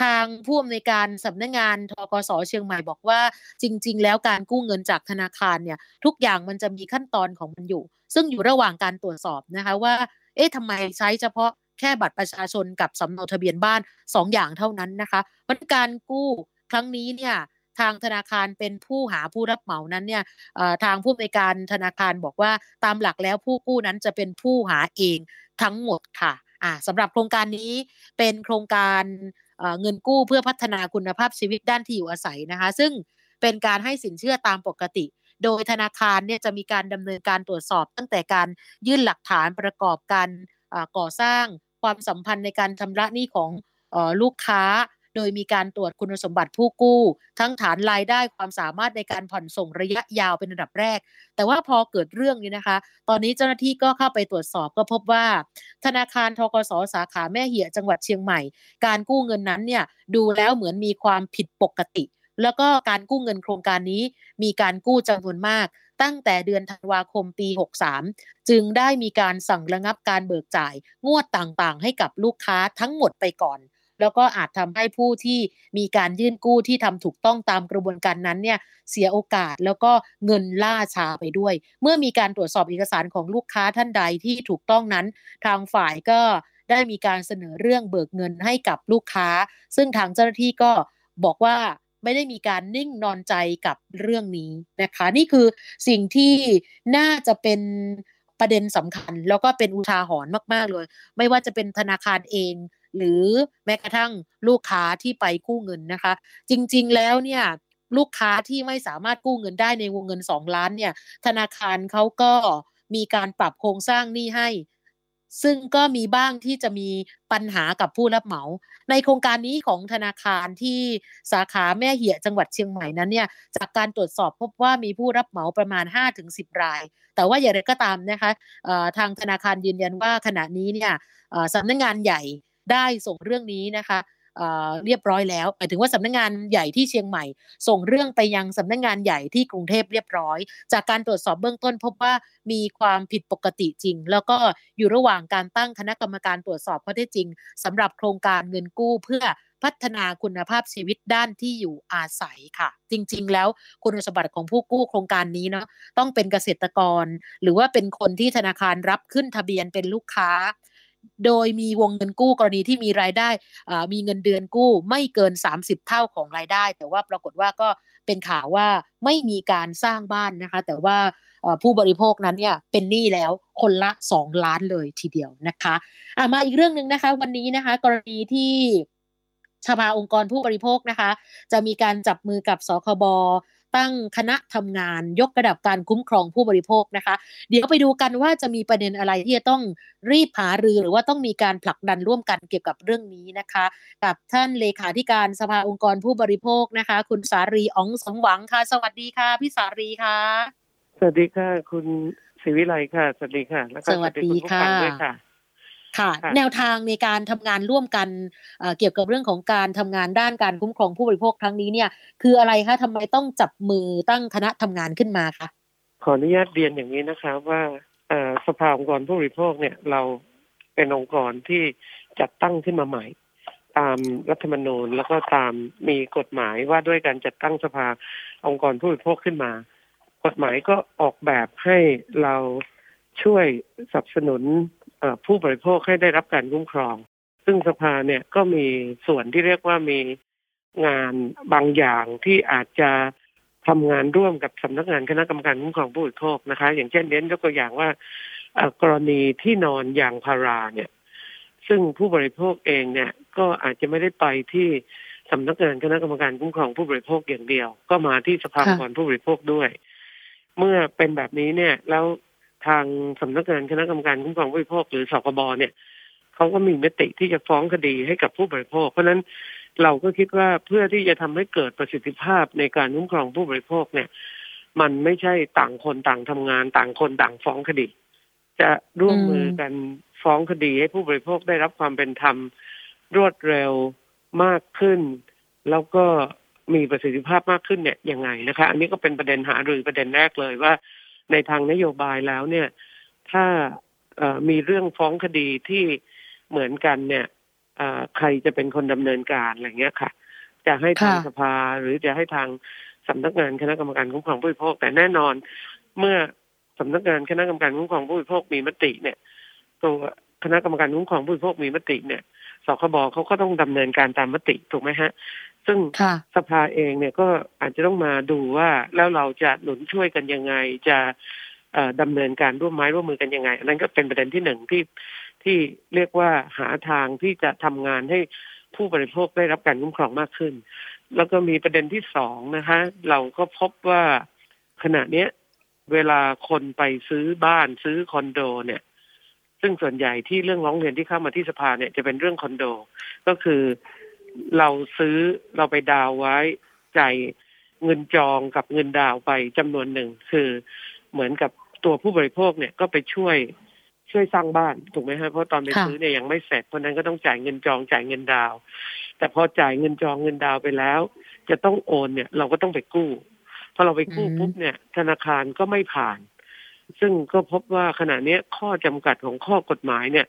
ทางผู้อำนวยการสำนักงงานทกสเชียงใหม่บอกว่าจริง ๆ แล้วการกู้เงินจากธนาคารเนี่ยทุกอย่างมันจะมีขั้นตอนของมันอยู่ ซึ่งอยู่ระหว่างการตรวจสอบนะคะว่า เอ๊ะทำไมใช้เฉพาะแค่บัตรประชาชนกับสำเนาทะเบียนบ้าน 2ออย่างเท่านั้นนะคะเพราะการกู้ครั้งนี้เนี่ยทางธนาคารเป็นผู้หาผู้รับเหมานั้นเนี่ยทางผู้อำนวยการธนาคารบอกว่าตามหลักแล้วผู้กู้นั้นจะเป็นผู้หาเองทั้งหมดค่ะอ่าสำหรับโครงการนี้เป็นโครงการ เงินกู้เพื่อพัฒนาคุณภาพชีวิตด้านที่อยู่อาศัยนะคะ ซึ่งเป็นการให้สินเชื่อตามปกติ โดยธนาคารเนี่ยจะมีการดำเนินการตรวจสอบ ตั้งแต่การยื่นหลักฐานประกอบการก่อสร้างความสัมพันธ์ในการชำระหนี้ของลูกค้า โดยมีการตรวจคุณสมบัติผู้กู้ ทั้งฐานรายได้ความสามารถในการผ่อนส่งระยะยาวเป็นอันดับแรก แต่ว่าพอเกิดเรื่องนี้นะคะ ตอนนี้เจ้าหน้าที่ก็เข้าไปตรวจสอบก็พบว่า ธนาคารทกสสาขาแม่เหียจังหวัดเชียงใหม่ การกู้เงินนั้นเนี่ยดูแล้วเหมือนมีความผิดปกติ แล้วก็การกู้เงินโครงการนี้ มีการกู้จำนวนมากตั้งแต่เดือนธันวาคมปี 63 จึงได้มีการสั่งระงับการเบิกจ่าย งวดต่างๆ ให้กับลูกค้าทั้งหมดไปก่อน แล้วก็อาจทำให้ผู้ที่มีการยื่นกู้ที่ทำถูกต้องตามกระบวนการนั้นเนี่ยเสียโอกาสแล้วก็เงินล่าช้าไปด้วย เมื่อมีการตรวจสอบเอกสารของลูกค้าท่านใดที่ถูกต้องนั้น ทางฝ่ายก็ได้มีการเสนอเรื่องเบิกเงินให้กับลูกค้า ซึ่งทางเจ้าหน้าที่ก็บอกว่าไม่ได้มีการนิ่งนอนใจกับเรื่องนี้นะคะ นี่คือสิ่งที่น่าจะเป็นประเด็นสำคัญ แล้วก็เป็นอุทาหรณ์มาก ๆ เลย ไม่ว่าจะเป็นธนาคารเอง หรือแม้กระทั่งลูกค้าที่ไปกู้เงินนะคะ จริงๆแล้วเนี่ยลูกค้าที่ไม่สามารถกู้เงินได้ในวงเงิน 2 ล้านเนี่ยธนาคารเขาก็มีการปรับโครงสร้างหนี้ให้ ซึ่งก็มีบ้างที่จะมีปัญหากับผู้รับเหมา ในโครงการนี้ของธนาคารที่สาขาแม่เหียจังหวัดเชียงใหม่นั้นเนี่ยจากการตรวจสอบพบว่ามีผู้รับเหมาประมาณ 5-10 ราย แต่ว่าอย่างไรก็ตามนะคะทางธนาคารยืนยันว่าขณะนี้เนี่ยสำนักงงานใหญ่ ได้ส่งเรื่องนี้นะคะเรียบร้อยแล้วหมายถึงว่าสำนักงงานใหญ่ที่เชียงใหม่ ส่งเรื่องไปยังสำนักงงานใหญ่ที่กรุงเทพเรียบร้อย จากการตรวจสอบเบื้องต้นพบว่ามีความผิดปกติจริง แล้วก็อยู่ระหว่างการตั้งคณะกรรมการตรวจสอบข้อเท็จจริงสำหรับโครงการเงินกู้เพื่อพัฒนาคุณภาพชีวิตด้านที่อยู่อาศัยค่ะ จริง ๆ แล้วคุณสมบัติของผู้กู้โครงการนี้เนาะต้องเป็นเกษตรกร หรือว่าเป็นคนที่ธนาคารรับขึ้นทะเบียนเป็นลูกค้า โดยมีวงเงินกู้กรณีที่มีรายได้มีเงินเดือนกู้ไม่เกิน 30 เท่าของรายได้ แต่ว่าปรากฏว่าก็เป็นข่าวว่าไม่มีการสร้างบ้านนะคะ แต่ว่าผู้บริโภคนั้นเนี่ยเป็นหนี้แล้วคนละ 2 ล้านเลยทีเดียวนะคะะมาอีกเรื่องหนึ่งนะคะ วันนี้นะคะ กรณีที่สภาองค์กรผู้บริโภคนะคะ จะมีการจับมือกับสคบ ตั้งคณะทำงานยกระดับการคุ้มครองผู้บริโภคนะคะ เดี๋ยวไปดูกันว่าจะมีประเด็นอะไรที่จะต้องรีบหารือหรือว่าต้องมีการผลักดันร่วมกันเกี่ยวกับเรื่องนี้นะคะ กับท่านเลขาธิการสภาองค์กรผู้บริโภคนะคะ คุณสารีอ๋องสมหวังค่ะ สวัสดีค่ะพี่สารีค่ะ สวัสดีค่ะ คุณศิวิไลค่ะ สวัสดีค่ะ แล้วก็สวัสดีค่ะด้วยค่ะ ค่ะ แนวทางในการทำงานร่วมกันเกี่ยวกับเรื่องของการทำงานด้านการคุ้มครองผู้บริโภคครั้งนี้เนี่ย คืออะไรคะทำไมต้องจับมือตั้งคณะทำงานขึ้นมาคะขออนุญาตเรียนอย่างนี้นะคะว่าสภาองค์กรผู้บริโภคเนี่ยเราเป็นองค์กรที่จัดตั้งขึ้นมาใหม่ ตามรัฐธรรมนูญแล้วก็ตามมีกฎหมายว่าด้วยการจัดตั้งสภาองค์กรผู้บริโภคขึ้นมา กฎหมายก็ออกแบบให้เราช่วยสนับสนุน ผู้บริโภคให้ได้รับการคุ้มครอง ซึ่งสภาเนี่ยก็มีส่วนที่เรียกว่ามีงานบางอย่างที่อาจจะทำงานร่วมกับสำนักงานคณะกรรมการคุ้มครองผู้บริโภคนะคะ อย่างเช่นเน้นยกตัวอย่างว่ากรณีที่นอนอยางพาราเนี่ย ซึ่งผู้บริโภคเองเนี่ย ก็อาจจะไม่ได้ไปที่สำนักงานคณะกรรมการคุ้มครองผู้บริโภคอย่างเดียว ก็มาที่สภาองค์กรผู้บริโภคด้วย เมื่อเป็นแบบนี้เนี่ย แล้ว ทางสำนักงานคณะกรรมการคุ้มครองผู้บริโภคหรือสคบเนี่ยเขาก็มีมติที่จะฟ้องคดีให้กับผู้บริโภค เพราะนั้นเราก็คิดว่าเพื่อที่จะทำให้เกิดประสิทธิภาพในการคุ้มครองผู้บริโภคเนี่ย มันไม่ใช่ต่างคนต่างทำงาน ต่างคนต่างฟ้องคดี จะร่วมมือกันฟ้องคดีให้ผู้บริโภคได้รับความเป็นธรรมรวดเร็วมากขึ้น แล้วก็มีประสิทธิภาพมากขึ้นเนี่ยยังไงนะคะ อันนี้ก็เป็นประเด็นหารือประเด็นแรกเลยว่า ในทางนโยบายแล้วเนี่ย ถ้ามีเรื่องฟ้องคดีที่เหมือนกันเนี่ยใครจะเป็นคนดำเนินการอะไรเงี้ยค่ะ จะให้ทางสภาหรือจะให้ทางสำนักงานคณะกรรมการคุ้มครองผู้บริโภค แต่แน่นอน เมื่อสำนักงานคณะกรรมการคุ้มครองผู้บริโภคมีมติเนี่ย ตัวคณะกรรมการคุ้มครองผู้บริโภคมีมติเนี่ยสคบเขาก็ต้องดำเนินการตามมติถูกไหมฮะ ซึ่งสภาเองเนี่ยก็อาจจะต้องมาดูว่าแล้วเราจะหนุนช่วยกันยังไง จะดำเนินการร่วมไม้ร่วมมือกันยังไง อันนั้นก็เป็นประเด็นที่หนึ่งที่ที่เรียกว่าหาทางที่จะทำงานให้ผู้บริโภคได้รับการคุ้มครองมากขึ้น แล้วก็มีประเด็นที่สองนะคะ เราก็พบว่าขณะเนี้ย เวลาคนไปซื้อบ้านซื้อคอนโดเนี่ย ซึ่งส่วนใหญ่ที่เรื่องร้องเรียนที่เข้ามาที่สภาเนี่ยจะเป็นเรื่องคอนโด ก็คือ เราซื้อเราไปดาวไว้จ่ายเงินจองกับเงินดาวไปจำนวนหนึ่งคือเหมือนกับตัวผู้บริโภคเนี่ยก็ไปช่วยช่วยสร้างบ้านถูกไหมฮะเพราะตอนไปซื้อเนี่ยยังไม่เสร็จเพราะนั้นก็ต้องจ่ายเงินจองจ่ายเงินดาว แต่พอจ่ายเงินจองเงินดาวไปแล้ว จะต้องโอนเนี่ย เราก็ต้องไปกู้พอเราไปกู้ปุ๊บเนี่ย ธนาคารก็ไม่ผ่าน ซึ่งก็พบว่าขณะนี้ข้อจำกัดของข้อกฎหมายเนี่ย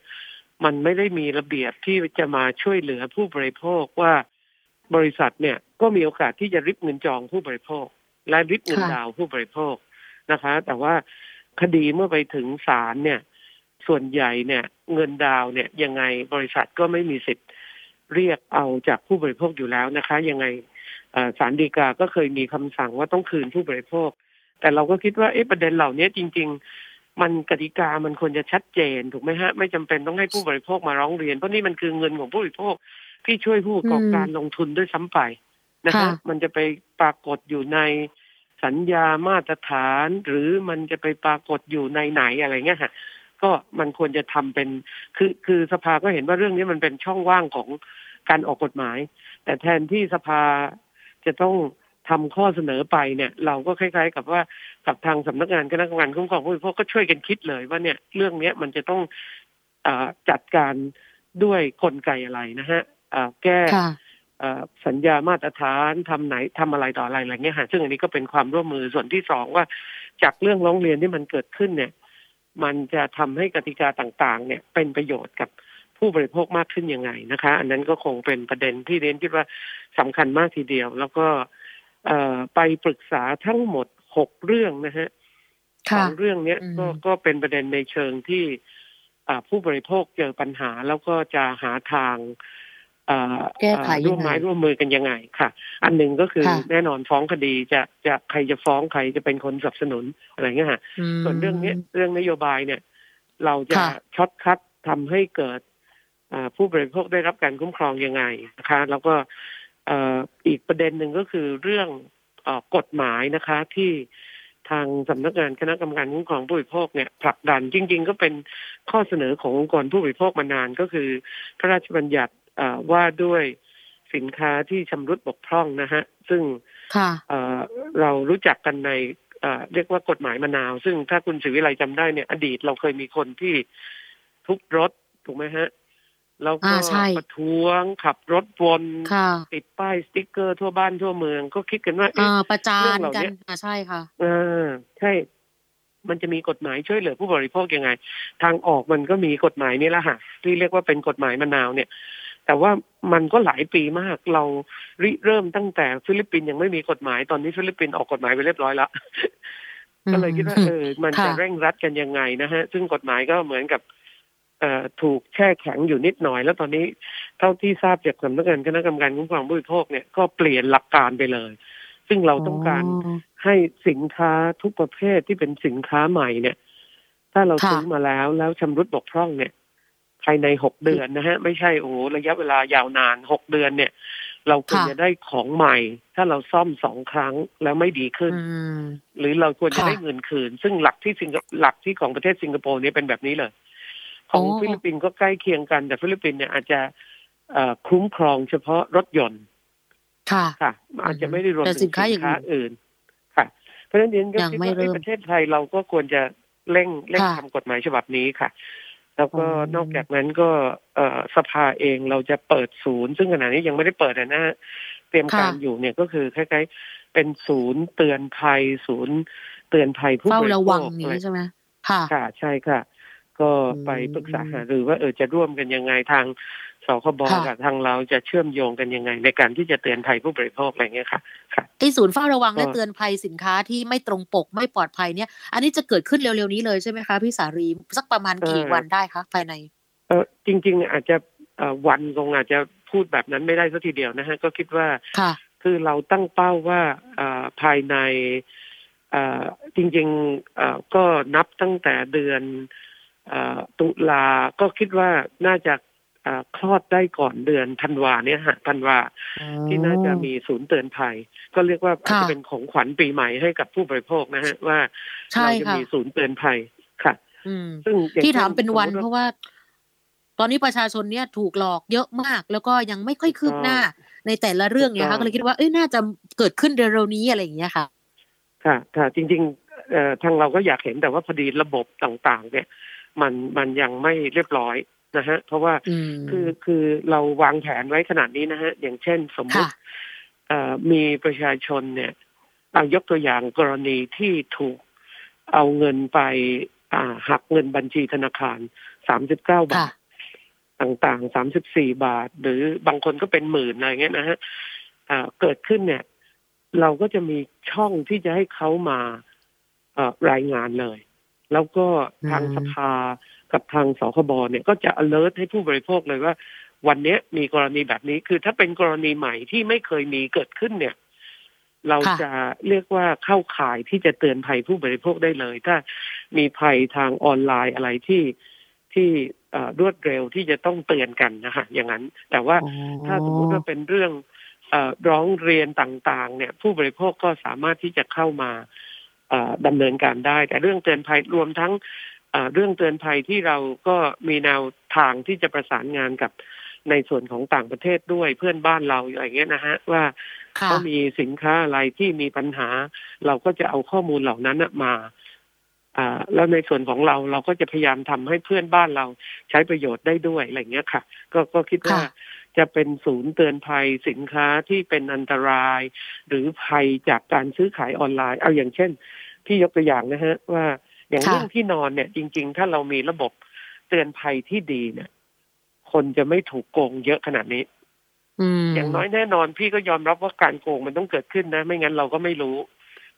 มันไม่ได้มีระเบียบที่จะมาช่วยเหลือผู้บริโภคว่าบริษัทเนี่ยก็มีโอกาสที่จะริบเงินจองผู้บริโภค และริบเงินดาวผู้บริโภคนะคะ แต่ว่าคดีเมื่อไปถึงศาลเนี่ย ส่วนใหญ่เนี่ย เงินดาวเนี่ยยังไงบริษัทก็ไม่มีสิทธิ์เรียกเอาจากผู้บริโภคอยู่แล้วนะคะ ยังไงศาลฎีกาก็เคยมีคำสั่งว่าต้องคืนผู้บริโภค แต่เราก็คิดว่าเอ๊ะประเด็นเหล่านี้จริง มันกติกามันควรจะชัดเจนถูกไหมฮะ ไม่จำเป็นต้องให้ผู้บริโภคมาร้องเรียน เพราะนี่มันคือเงินของผู้บริโภคที่ช่วยผู้ประกอบการลงทุนด้วยซ้ำไปนะฮะมันจะไปปรากฏอยู่ในสัญญามาตรฐาน หรือมันจะไปปรากฏอยู่ในไหนอะไรเงี้ยฮะก็มันควรจะทำเป็นคือคือสภาก็เห็นว่าเรื่องนี้มันเป็นช่องว่างของการออกกฎหมาย แต่แทนที่สภาจะต้อง ทำข้อเสนอไปเนี่ย เราก็คล้าย ๆ กับว่ากับทางสำนักงานคณะกรรมการคุ้มครองผู้บริโภคก็ช่วยกันคิดเลยว่าเนี่ยเรื่องเนี้ยมันจะต้องอจัดการด้วยกลไกอะไรนะฮะแก้สัญญามาตรฐานทำไหนทำอะไรต่ออะไรอะไรเงี้ยฮะซึ่งอันนี้ก็เป็นความร่วมมือส่วนที่สองว่าจากเรื่องร้องเรียนที่มันเกิดขึ้นเนี่ย มันจะทำให้กติกาต่าง ๆ เนี่ย เป็นประโยชน์กับผู้บริโภคมากขึ้นยังไงนะคะ อันนั้นก็คงเป็นประเด็นที่เรียนคิดว่าสำคัญมากทีเดียว แล้วก็ ไปปรึกษาทั้งหมดหกเรื่องนะฮะสองเรื่องเนี้ยก็ก็เป็นประเด็นในเชิงที่ผู้บริโภคเจอปัญหาแล้วก็จะหาทางแก้ไขร่วมไม้ร่วมมือกันยังไงค่ะ อันหนึ่งก็คือแน่นอนฟ้องคดีจะจะใครจะฟ้องใครจะเป็นคนสนับสนุนอะไรเงี้ยค่ะส่วนเรื่องนี้เรื่องนโยบายเนี่ย เราจะ shortcut ทำให้เกิดผู้บริโภคได้รับการคุ้มครองยังไงนะคะ แล้วก็ อีกประเด็นหนึ่งก็คือเรื่องกฎหมายนะคะ ที่ทางสำนักงานคณะกรรมการคุ้มครองผู้บริโภคเนี่ยผลักดันจริง ๆ ก็เป็นข้อเสนอขององค์กรผู้บริโภคมานานก็คือ พระราชบัญญัติว่าด้วยสินค้าที่ชำรุดบกพร่องนะฮะ ซึ่งเรารู้จักกันในเรียกว่ากฎหมายมะนาว ซึ่งถ้าคุณสิวิไลจำได้เนี่ย อดีตเราเคยมีคนที่ทุบรถถูกไหมฮะ แล้วก็ประท้วงขับรถวนติดป้ายสติ๊กเกอร์ทั่วบ้านทั่วเมือง ก็คิดกันว่าประจานกันใช่ค่ะเออใช่ มันจะมีกฎหมายช่วยเหลือผู้บริโภคยังไง ทางออกมันก็มีกฎหมายนี่แหละค่ะที่เรียกว่าเป็นกฎหมายมะนาวเนี่ย แต่ว่ามันก็หลายปีมากเราริเริ่มตั้งแต่ฟิลิปปินส์ยังไม่มีกฎหมายตอนนี้ฟิลิปปินส์ออกกฎหมายไปเรียบร้อยแล้วก็เลยคิดว่าเออมันจะเร่งรัดกันยังไงนะฮะ ซึ่งกฎหมายก็เหมือนกับเอ่อ ถูกแช่แข็งอยู่นิดหน่อย แล้วตอนนี้เท่าที่ทราบจากสำนักงานคณะกรรมการคุ้มครองผู้บริโภคเนี่ยก็เปลี่ยนหลักการไปเลย ซึ่งเราต้องการให้สินค้าทุกประเภทที่เป็นสินค้าใหม่เนี่ย ถ้าเราซื้อมาแล้วแล้วชำรุดบกพร่องเนี่ย ภายในหกเดือนนะฮะ ไม่ใช่โอ้ระยะเวลายาวนานหกเดือนเนี่ย เราควรจะได้ของใหม่ ถ้าเราซ่อมสองครั้งแล้วไม่ดีขึ้น หรือเราควรจะได้เงินคืน ซึ่งหลักที่สิงหลักที่ของประเทศสิงคโปร์นี่เป็นแบบนี้เลย ของฟิลิปปินส์ก็ใกล้เคียงกัน แต่ฟิลิปปินส์เนี่ยอาจจะคุ้มครองเฉพาะรถยนต์ ค่ะค่ะ อาจจะไม่ได้รวมถึงสินค้าอื่น ค่ะ เพราะฉะนั้นเรียนก็คิดว่าประเทศไทยเราก็ควรจะเร่งเร่งทำกฎหมายฉบับนี้ค่ะ แล้วก็นอกจากนั้นก็เอสภาเองเราจะเปิดศูนย์ ซึ่งขณะนี้ยังไม่ได้เปิดนะ เตรียมการอยู่เนี่ยก็คือคล้ายๆเป็นศูนย์เตือนภัย ศูนย์เตือนภัยผู้บริโภคใช่ไหมค่ะ ค่ะ ใช่ค่ะ ก็ไปปรึกษาหารือว่าเออจะร่วมกันยังไงทางสคบกับทางเราจะเชื่อมโยงกันยังไง ในการที่จะเตือนภัยผู้บริโภคอะไรเงี้ยค่ะค่ะไอ้ศูนย์เฝ้าระวังและเตือนภัยสินค้าที่ไม่ตรงปกไม่ปลอดภัยเนี่ย อันนี้จะเกิดขึ้นเร็วๆนี้เลยใช่ไหมคะพี่สารีสักประมาณกี่วันได้คะภายใน เออจริง ๆ อาจจะวันคงอาจจะพูดแบบนั้นไม่ได้สักทีเดียวนะฮะก็คิดว่าค่ะคือเราตั้งเป้าว่าภายในจริงๆก็นับตั้งแต่เดือน ตุลาก็คิดว่าน่าจะคลอดได้ก่อนเดือนธันวาเนี่ยฮะธันวาที่น่าจะมีศูนย์เตือนภัย ก็เรียกว่าอาจจะเป็นของขวัญปีใหม่ให้กับผู้บริโภคนะฮะว่าเราจะมีศูนย์เตือนภัยค่ะซึ่งที่ถามเป็นวันเพราะว่า ตอนนี้ประชาชนเนี่ยถูกหลอกเยอะมาก แล้วก็ยังไม่ค่อยคืบหน้าในแต่ละเรื่องเนี่ยค่ะก็เลยคิดว่าเอ้ยน่าจะเกิดขึ้นเร็วๆนี้อะไรอย่างเงี้ยค่ะ ค่ะ ค่ะ จริงๆเอ่อทางเราก็อยากเห็นแต่ว่าพอดีระบบต่าง ๆ เนี่ย มันมันยังไม่เรียบร้อยนะฮะเพราะว่าคือคือเราวางแผนไว้ขนาดนี้นะฮะอย่างเช่นสมมติมีประชาชนเนี่ยเอายกตัวอย่างกรณีที่ถูกเอาเงินไปหักเงินบัญชีธนาคารสามสิบเก้าบาท ต่างๆสามสิบสี่บาท หรือบางคนก็เป็นหมื่นอะไรเงี้ยนะฮะเกิดขึ้นเนี่ย เราก็จะมีช่องที่จะให้เขามารายงานเลย แล้วก็ทางสภากับทางสคบเนี่ยก็จะ alert ให้ผู้บริโภคเลยว่า วันนี้มีกรณีแบบนี้คือถ้าเป็นกรณีใหม่ที่ไม่เคยมีเกิดขึ้นเนี่ย เราจะเรียกว่าเข้าข่ายที่จะเตือนภัยผู้บริโภคได้เลย ถ้ามีภัยทางออนไลน์อะไรที่ที่รวดเร็วที่จะต้องเตือนกันนะคะอย่างนั้น แต่ว่าถ้าสมมุติว่าเป็นเรื่องอร้องเรียนต่าง ๆ เนี่ย ผู้บริโภคก็สามารถที่จะเข้ามา ดำเนินการได้ แต่เรื่องเตือนภัยรวมทั้งเรื่องเตือนภัยที่เราก็มีแนวทางที่จะประสานงานกับในส่วนของต่างประเทศด้วยเพื่อนบ้านเราอย่างเงี้ยนะฮะว่าเขามีสินค้าอะไรที่มีปัญหา เราก็จะเอาข้อมูลเหล่านั้นมาอ่าแล้วในส่วนของเราเราก็จะพยายามทำให้เพื่อนบ้านเราใช้ประโยชน์ได้ด้วยอะไรเงี้ยค่ะ ก็ก็คิดว่าจะเป็นศูนย์เตือนภัยสินค้าที่เป็นอันตราย หรือภัยจากการซื้อขายออนไลน์ เอาอย่างเช่น ที่ยกตัวอย่างนะฮะ ว่าอย่างเรื่องที่นอนเนี่ย จริง ๆ ถ้าเรามีระบบเตือนภัยที่ดีเนี่ย คนจะไม่ถูกโกงเยอะขนาดนี้อย่างน้อยแน่นอน พี่ก็ยอมรับว่าการโกงมันต้องเกิดขึ้นนะ ไม่งั้นเราก็ไม่รู้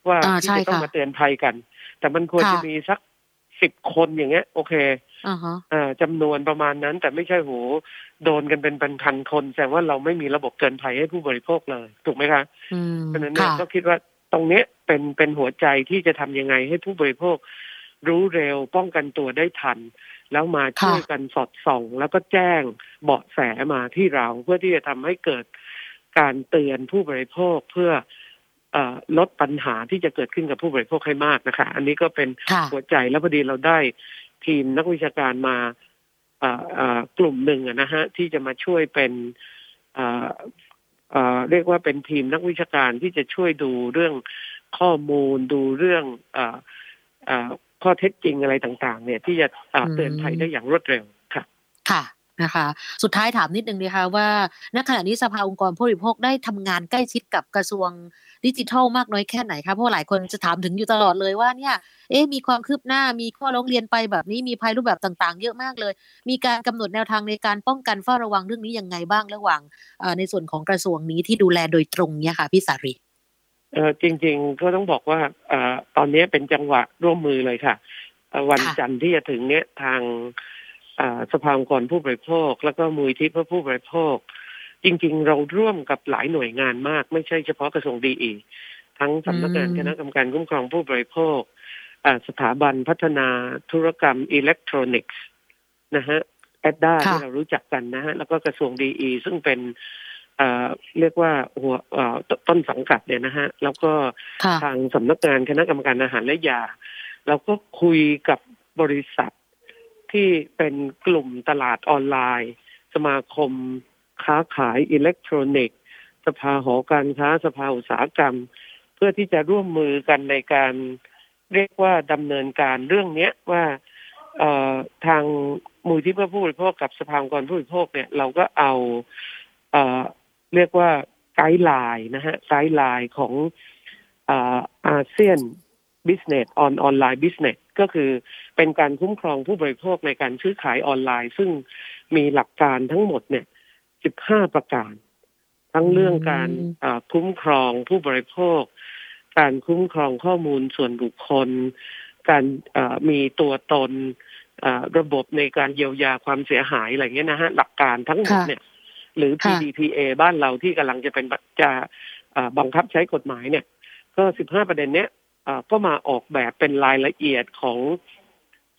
ว่าที่จะต้องมาเตือนภัยกัน แต่มันควรจะมีสักสิบคนอย่างเงี้ย โอเคอ่าจำนวนประมาณนั้น แต่ไม่ใช่โหโดนกันเป็นพันคน แสดงว่าเราไม่มีระบบเตือนภัยให้ผู้บริโภคเลย ถูกไหมคะเพราะนั้นเนี่ยก็คิดว่า ตรงเนี้ยเป็นเป็นหัวใจที่จะทำยังไงให้ผู้บริโภค รู้เร็วป้องกันตัวได้ทัน แล้วมาช่วยกันสอดส่อง แล้วก็แจ้งเบาะแสมาที่เราเพื่อที่จะทำให้เกิดการเตือนผู้บริโภคเพื่อลดปัญหาที่จะเกิดขึ้นกับผู้บริโภคให้มากนะคะ อันนี้ก็เป็นหัวใจแล้วพอดีเราได้ทีมนักวิชาการมากลุ่มหนึ่งนะฮะที่จะมาช่วยเป็น เรียกว่าเป็นทีมนักวิชาการที่จะช่วยดูเรื่องข้อมูลดูเรื่องอข้อเท็จจริงอะไรต่าง ๆ เนี่ย ที่จะเตือนภัยได้อย่างรวดเร็วค่ะ ค่ะนะคะ สุดท้ายถามนิดนึงนะคะว่าณขณะนี้สภาองค์กรผู้บริโภคได้ทำงานใกล้ชิดกับกระทรวง ดิจิทัลมากน้อยแค่ไหนคะเพราะหลายคนจะถามถึงอยู่ตลอดเลยว่าเนี่ยเอ๊ะมีความคืบหน้ามีข้อร้องเรียนไปแบบนี้มีภัยรูปแบบต่างๆ เยอะมากเลย มีการกำหนดแนวทางในการป้องกันเฝ้าระวังเรื่องนี้ยังไงบ้างระหว่างในส่วนของกระทรวงนี้ที่ดูแลโดยตรงเนี่ยค่ะพี่สารีเออจริง ๆ ก็ต้องบอกว่าอตอนนี้เป็นจังหวะร่วมมือเลยค่ะวันจันทร์ที่จะถึงเนี้ยทางสภาองค์กรผู้บริโภค แล้วก็มูลที่เพื่อผู้บริโภค จริง ๆ เราร่วมกับหลายหน่วยงานมาก ไม่ใช่เฉพาะกระทรวงดีอีทั้งสำนักงานคณะกรรมการคุ้มครองผู้บริโภคสถาบันพัฒนาธุรกรรมอิเล็กทรอนิกส์นะฮะแอดด้าที่เรารู้จักกันนะฮะแล้วก็กระทรวงดีอีซึ่งเป็นเรียกว่าหัวต้นสังกัดเนี่ยนะฮะ แล้วก็ทางสำนักงานคณะกรรมการอาหารและยา เราก็คุยกับบริษัทที่เป็นกลุ่มตลาดออนไลน์ สมาคม ค้าขายอิเล็กทรอนิกส์ สภาหอการค้าสภาอุตสาหกรรม เพื่อที่จะร่วมมือกันในการเรียกว่าดำเนินการเรื่องเนี้ยว่าทางมูลนิธิเพื่อผู้บริโภคกับสภาองค์กรผู้บริโภคเนี่ยเราก็เอาเอเรียกว่า guideline นะฮะ guideline ของอาเซียน business on online business ก็คือเป็นการคุ้มครองผู้บริโภคในการซื้อขายออนไลน์ ซึ่งมีหลักการทั้งหมดเนี่ย สิบห้าประการ ทั้งเรื่องการคุ้มครองผู้บริโภค การคุ้มครองข้อมูลส่วนบุคคล การมีตัวตนระบบในการเยียวยาความเสียหายอะไรเงี้ยนะฮะหลักการทั้งหมดเนี่ย หรือ PDPA บ้านเราที่กำลังจะเป็นจะบังคับใช้กฎหมายเนี่ย ก็สิบห้าประเด็นเนี้ยก็มาออกแบบเป็นรายละเอียดของ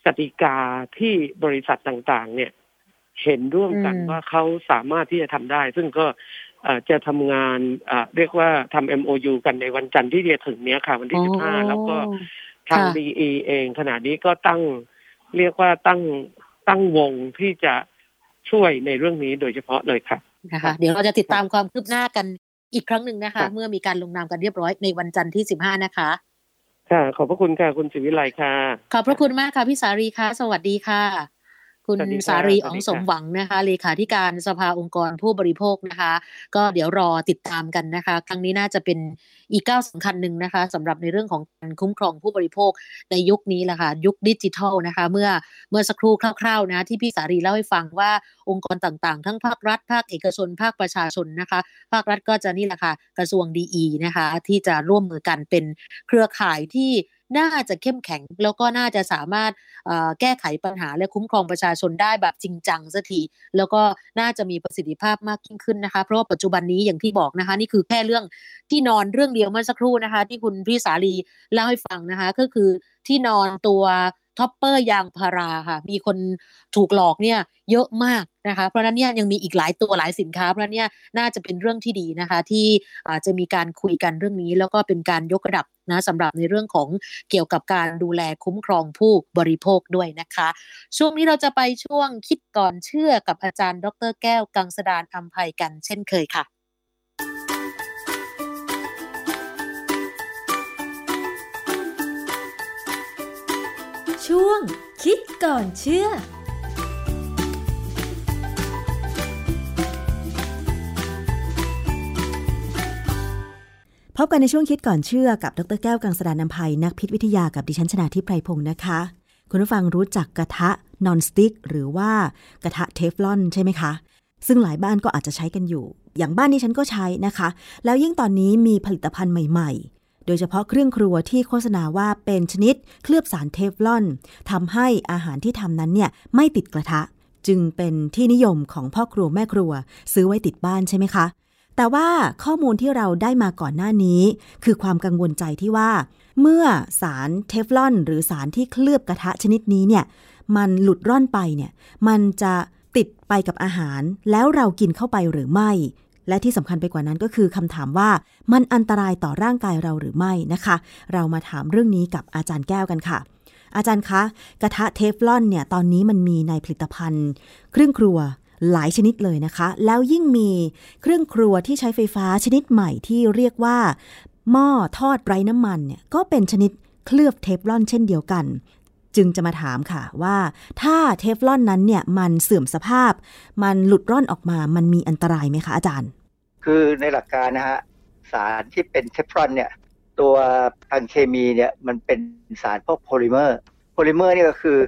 กติกาที่บริษัทต่างๆ เนี่ย เห็นร่วมกันว่าเขาสามารถที่จะทำได้ ซึ่งก็จะทำงานเรียกว่าทำ MOU กันในวันจันทร์ที่จะถึงเนี้ยค่ะ วันที่สิบห้าแล้วก็ทางดีเองขณะนี้ก็ตั้งเรียกว่าตั้งตั้งวงที่จะช่วยในเรื่องนี้โดยเฉพาะเลยค่ะนะคะเดี๋ยวเราจะติดตามความคืบหน้ากันอีกครั้งหนึ่งนะคะ เมื่อมีการลงนามกันเรียบร้อยในวันจันทร์ที่สิบห้านะคะ ค่ะ ขอบพระคุณค่ะคุณศิวิไลค่ะ ขอบพระคุณมากค่ะพี่สารีค่ะ สวัสดีค่ะ คุณสารีองสมหวังนะคะเลขาธิการสภาองค์กรผู้บริโภคนะคะ ก็เดี๋ยวรอติดตามกันนะคะ ครั้งนี้น่าจะเป็นอีกก้าวสำคัญหนึ่งนะคะสำหรับในเรื่องของการคุ้มครองผู้บริโภคในยุคนี้แหละค่ะยุคดิจิทัลนะคะ เมื่อเมื่อสักครู่คร่าวๆนะที่พี่สารีเล่าให้ฟังว่าองค์กรต่างๆ ทั้งภาครัฐ ภาคเอกชน ภาคประชาชนนะคะ ภาครัฐก็จะนี่แหละค่ะกระทรวงดีนะคะที่จะร่วมมือกันเป็นเครือข่ายที่ น่าจะเข้มแข็งแล้วก็น่าจะสามารถแก้ไขปัญหาและคุ้มครองประชาชนได้แบบจริงจังสักทีแล้วก็น่าจะมีประสิทธิภาพมากยิ่งขึ้นนะคะ เพราะว่าปัจจุบันนี้อย่างที่บอกนะคะ นี่คือแค่เรื่องที่นอนเรื่องเดียวเมื่อสักครู่นะคะ ที่คุณพี่สารีเล่าให้ฟังนะคะ ก็คือที่นอนตัว topper ยางพาราค่ะ มีคนถูกหลอกเนี่ยเยอะมากนะคะ เพราะนั้นเนี่ยยังมีอีกหลายตัวหลายสินค้า เพราะเนี่ยน่าจะเป็นเรื่องที่ดีนะคะ ที่อาจจะมีการคุยกันเรื่องนี้ แล้วก็เป็นการยกระดับนะสำหรับในเรื่องของเกี่ยวกับการดูแลคุ้มครองผู้บริโภคด้วยนะคะ ช่วงนี้เราจะไปช่วงคิดก่อนเชื่อกับอาจารย์ ดร แก้วกังสดานอัมภัยกันเช่นเคยค่ะ ช่วง คิดก่อนเชื่อพบกันในช่วงคิดก่อนเชื่อกับ ดรแก้วกังสดานนภัยนักพิษวิทยากับดิฉันชนาทิพไพรพงศ์นะคะ คุณผู้ฟังรู้จักกระทะนอนสติ๊กหรือว่ากระทะเทฟลอนใช่ไหมคะ ซึ่งหลายบ้านก็อาจจะใช้กันอยู่ อย่างบ้านนี้ฉันก็ใช้นะคะ แล้วยิ่งตอนนี้มีผลิตภัณฑ์ใหม่ โดยเฉพาะเครื่องครัวที่โฆษณาว่าเป็นชนิดเคลือบสารเทฟลอนทำให้อาหารที่ทำนั้นเนี่ยไม่ติดกระทะ จึงเป็นที่นิยมของพ่อครัวแม่ครัว ซื้อไว้ติดบ้านใช่ไหมคะ แต่ว่าข้อมูลที่เราได้มาก่อนหน้านี้ คือความกังวลใจที่ว่า เมื่อสารเทฟลอน หรือสารที่เคลือบกระทะชนิดนี้เนี่ยมันหลุดร่อนไปเนี่ยมันจะติดไปกับอาหาร แล้วเรากินเข้าไปหรือไม่ และที่สำคัญไปกว่านั้นก็คือคำถามว่า มันอันตรายต่อร่างกายเราหรือไม่นะคะ เรามาถามเรื่องนี้กับอาจารย์แก้วกันค่ะ อาจารย์คะ กระทะเทฟลอนเนี่ยตอนนี้มันมีในผลิตภัณฑ์ เครื่องครัวหลายชนิดเลยนะคะ แล้วยิ่งมีเครื่องครัวที่ใช้ไฟฟ้าชนิดใหม่ที่เรียกว่า หม้อทอดไร้น้ำมันเนี่ยก็เป็นชนิดเคลือบเทฟลอนเช่นเดียวกัน จึงจะมาถามค่ะว่าถ้าเทฟลอนนั้นเนี่ยมันเสื่อมสภาพ มันหลุดร่อนออกมามันมีอันตรายไหมคะอาจารย์ คือในหลักการนะฮะ สารที่เป็นเทฟลอนเนี่ยตัวทางเคมีเนี่ยมันเป็นสารพวกโพลิเมอร์โพลิเมอร์นี่ก็คือ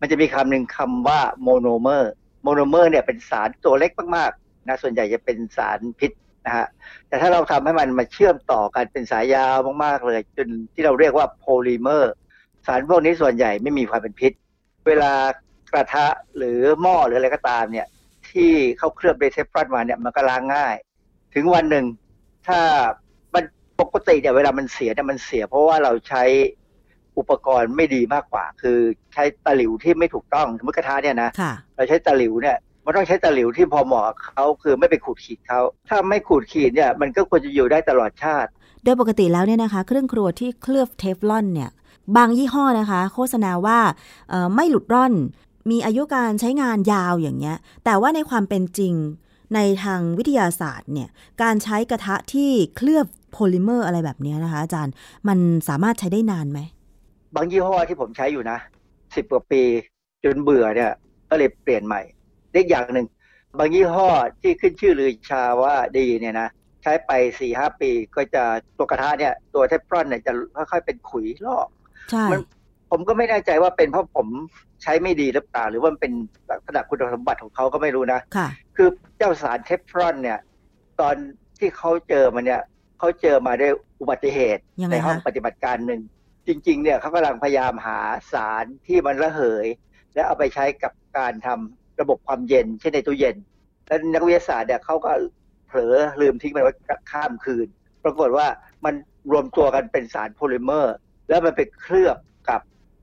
มันจะมีคำหนึ่งคำว่าโมโนเมอร์โมโนเมอร์เนี่ยเป็นสารตัวเล็กมากๆนะส่วนใหญ่จะเป็นสารพิษนะฮะแต่ถ้าเราทำให้มันมาเชื่อมต่อกันเป็นสายยาวมากๆเลย จนที่เราเรียกว่าโพลิเมอร์สารพวกนี้ส่วนใหญ่ไม่มีความเป็นพิษ เวลากระทะหรือหม้อหรืออะไรก็ตามเนี่ยที่เขาเคลือบเดเทฟรอนมาเนี่ยมันก็ล้างง่าย ถึงวันหนึ่ง ถ้ามันปกติเนี่ยเวลามันเสียเนี่ยมันเสีย เพราะว่าเราใช้อุปกรณ์ไม่ดีมากกว่า คือใช้ตะหลิวที่ไม่ถูกต้องสมมติกระทะเนี่ยนะเราใช้ตะหลิวเนี่ยมันต้องใช้ตะหลิวที่พอเหมาะเขาคือไม่ไปขูดขีดเขาถ้าไม่ขูดขีดเนี่ยมันก็ควรจะอยู่ได้ตลอดชาติ โดยปกติแล้วเนี่ยนะคะ เครื่องครัวที่เคลือบเทฟลอนเนี่ยบางยี่ห้อนะคะ โฆษณาว่าไม่หลุดร่อน มีอายุการใช้งานยาวอย่างเงี้ย แต่ว่าในความเป็นจริง ในทางวิทยาศาสตร์เนี่ยการใช้กระทะที่เคลือบโพลิเมอร์อะไรแบบนี้นะคะ อาจารย์มันสามารถใช้ได้นานไหม บางยี่ห้อที่ผมใช้อยู่นะสิบกว่าปี จนเบื่อเนี่ยก็เลยเปลี่ยนใหม่เล็กอย่างหนึ่ง บางยี่ห้อที่ขึ้นชื่อลือชาว่าดีเนี่ยนะใช้ไปสี่ห้าปีก็จะตัวกระทะเนี่ย ตัวเทฟลอนเนี่ยจะค่อยๆเป็นขุยลอกใช่ผมก็ไม่แน่ใจว่าเป็นเพราะผมใช้ไม่ดีหรือเปล่า หรือว่าเป็นขนาดคุณสมบัติของเขาก็ไม่รู้นะ ค่ะคือเจ้าสารเทฟลอนเนี่ย ตอนที่เขาเจอมาเนี่ยเขาเจอมาด้วยอุบัติเหตุในห้องปฏิบัติการหนึ่ง จริง ๆ เนี่ยเขากำลังพยายามหาสารที่มันระเหย และเอาไปใช้กับการทำระบบความเย็นเช่นในตู้เย็น และนักวิทยาศาสตร์เนี่ยเขาก็เผลอลืมทิ้งมันไว้ข้ามคืน ปรากฏว่ามันรวมตัวกันเป็นสารโพลิเมอร์ แล้วมันไปเคลือบกับ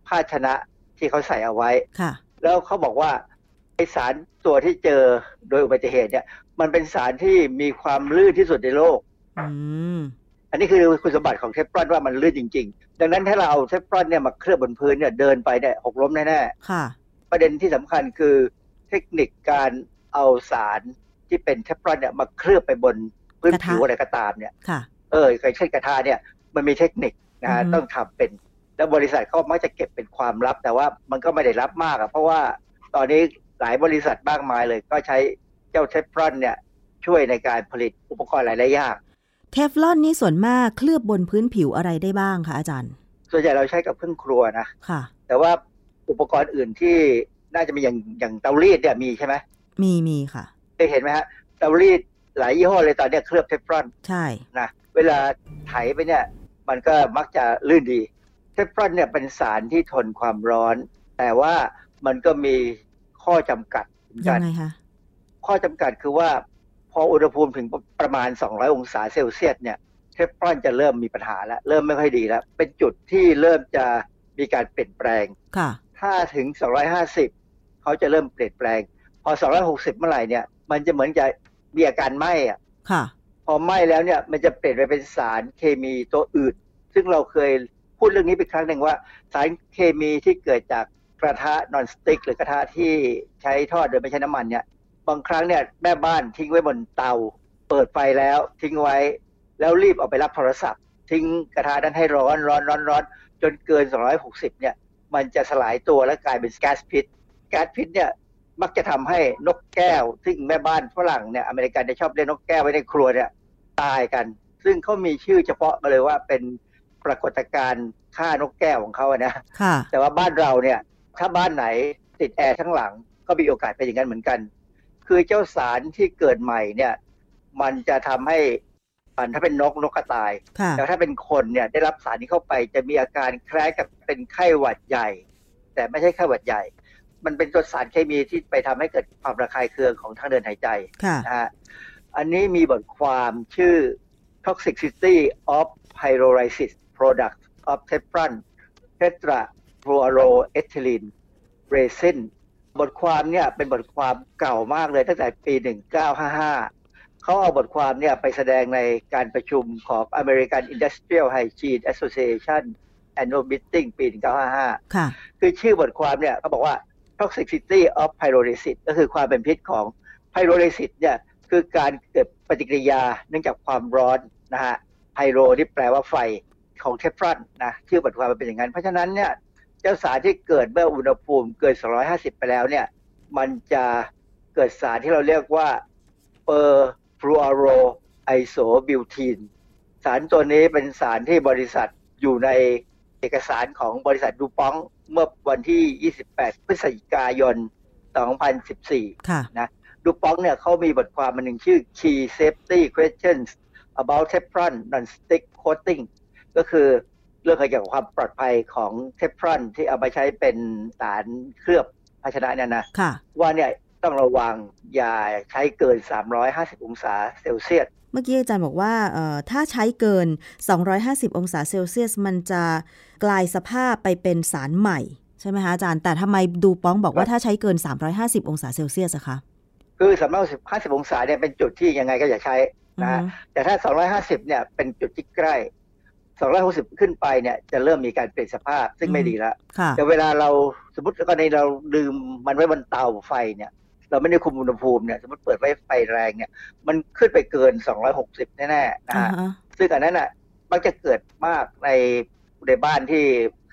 ภาชนะที่เขาใส่เอาไว้ค่ะแล้วเขาบอกว่าไอสาร ตัวที่เจอโดยอุบัติเหตุเนี่ย มันเป็นสารที่มีความลื่นที่สุดในโลกอืมอันนี้คือคุณสมบัติของเทฟลอนว่ามันลื่นจริง ๆ ดังนั้นถ้าเราเอาเทฟลอนเนี่ยมาเคลือบบนพื้นเนี่ยเดินไปเนี่ยหกล้มแน่ๆค่ะประเด็นที่สำคัญคือเทคนิคการเอาสารที่เป็นเทฟลอนเนี่ยมาเคลือบไปบนพื้นผิวอะไรก็ตามเนี่ยค่ะเออเช่นกระทะเนี่ยมันมีเทคนิคนะฮะต้องทำเป็นแล้วบริษัทเขามักจะเก็บเป็นความลับ แต่ว่ามันก็ไม่ได้รับมากอะเพราะว่าตอนนี้ หลายบริษัทมากมายเลย ก็ใช้เจ้าเทฟลอนเนี่ยช่วยในการผลิตอุปกรณ์หลายๆอย่างเทฟลอนนี่ส่วนมากเคลือบบนพื้นผิวอะไรได้บ้างคะอาจารย์ ส่วนใหญ่เราใช้กับเครื่องครัวนะค่ะ แต่ว่าอุปกรณ์อื่นที่น่าจะมีอย่างอย่างเตารีดเนี่ยมีใช่ไหมมีมีค่ะได้เห็นไหมฮะเตารีดหลายยี่ห้อเลยตอนนี้เคลือบเทฟลอนใช่นะเวลาไถไปเนี่ยมันก็มักจะลื่นดีเทฟลอนเนี่ยเป็นสารที่ทนความร้อน แต่ว่ามันก็มี ข้อจำกัดยังไงคะข้อจำกัดคือว่า พออุณหภูมิถึงประมาณ 200 องศาเซลเซียสเนี่ยเทฟลอนจะเริ่มมีปัญหาแล้ว เริ่มไม่ค่อยดีแล้ว เป็นจุดที่เริ่มจะมีการเปลี่ยนแปลงค่ะ ถ้าถึง 250 เขาจะเริ่มเปลี่ยนแปลง พอ 260 เมื่อไหร่เนี่ย มันจะเหมือนจะมีอาการไหม้อะค่ะ พอไหม้แล้วเนี่ย มันจะเปลี่ยนไปเป็นสารเคมีตัวอื่น ซึ่งเราเคยพูดเรื่องนี้ไปครั้งหนึ่งว่า สารเคมีที่เกิดจาก กระทะนอนสติ๊กหรือกระทะที่ใช้ทอดโดยไม่ใช้น้ำมันเนี่ยบางครั้งเนี่ยแม่บ้านทิ้งไว้บนเตา เปิดไฟแล้วทิ้งไว้ แล้วรีบเอาไปรับโทรศัพท์ ทิ้งกระทะนั้นให้ร้อนร้อนร้อนร้อนจนเกิน 260 เนี่ย มันจะสลายตัวและกลายเป็นแก๊สพิษแก๊สพิษเนี่ยมักจะทำให้นกแก้ว ซึ่งแม่บ้านฝรั่งเนี่ยอเมริกันจะชอบเลี้ยงนกแก้วไว้ในครัวเนี่ยตายกัน ซึ่งเขามีชื่อเฉพาะมาเลยว่าเป็นปรากฏการณ์ฆ่านกแก้วของเขาอะนะค่ะแต่ว่าบ้านเราเนี่ย ถ้าบ้านไหนติดแอร์ทั้งหลังก็มีโอกาสเป็นอย่างนั้นเหมือนกัน คือเจ้าสารที่เกิดใหม่เนี่ย มันจะทำให้อ่าถ้าเป็นนกนกกระต่ายค่ะแต่ถ้าเป็นคนเนี่ยได้รับสารนี้เข้าไปจะมีอาการคล้ายกับเป็นไข้หวัดใหญ่ แต่ไม่ใช่ไข้หวัดใหญ่ มันเป็นตัวสารเคมีที่ไปทำให้เกิดความระคายเคืองของทางเดินหายใจค่ะนะฮะอันนี้มีบทความชื่อ Toxicity of Pyrolysis Products of Teflon Tetrafluoroethylene Resin บทความเนี่ยเป็นบทความเก่ามากเลยตั้งแต่ปี 1955 เขาเอาบทความเนี่ยไปแสดงในการประชุมของ American Industrial Hygiene Association Annual Meeting ปี 1955 ค่ะ คือชื่อบทความเนี่ยเขาบอกว่า toxicity of pyrolysis ก็คือความเป็นพิษของ pyrolysis เนี่ยคือการเกิดปฏิกิริยาเนื่องจากความร้อนนะฮะไพโรที่แปลว่าไฟของเทฟลอนนะชื่อบทความมันเป็นอย่างนั้น เพราะฉะนั้นเนี่ยเจ้าสารที่เกิดเมื่ออุณหภูมิเกิน 250 ไปแล้วเนี่ย มันจะเกิดสารที่เราเรียกว่า perfluoroisobutene สารตัวนี้เป็นสารที่บริษัทอยู่ในเอกสารของบริษัทดูปองเมื่อวันที่ 28 พฤศจิกายน 2014ค่ะดูปองเนี่ยเขามีบทความมันหนึ่งชื่อ Key Safety Questions about Teflon Non-Stick Coating ก็คือ เรื่องเกี่ยวกับความปลอดภัยของเทฟลอนที่เอาไปใช้เป็นสารเคลือบภาชนะเนี่ยนะค่ะว่าเนี่ยต้องระวังอย่าใช้เกิน 350 องศาเซลเซียสเมื่อกี้อาจารย์บอกว่าเอ่อถ้าใช้เกิน 250 องศาเซลเซียส มันจะกลายสภาพไปเป็นสารใหม่ ใช่ไหมคะอาจารย์ แต่ทำไมดูป้องบอกว่าถ้าใช้เกิน 350 องศาเซลเซียสอะคะคือ350 องศาเนี่ยเป็นจุดที่ยังไงก็อย่าใช้นะฮะอือฮึแต่ถ้า 250 เนี่ยเป็นจุดที่ใกล้ 260 ขึ้นไปเนี่ยจะเริ่มมีการเปลี่ยนสภาพซึ่งไม่ดีแล้วค่ะแต่เวลาเราสมมติกรณีเราลืมมันไว้บนเตาไฟเนี่ย เราไม่ได้คุมอุณหภูมิเนี่ยสมมติเปิดไว้ไฟแรงเนี่ย มันขึ้นไปเกิน 260 แน่ๆนะอ่าฮะฮะซึ่งอันนั้นอะมักจะเกิดมากในในบ้านที่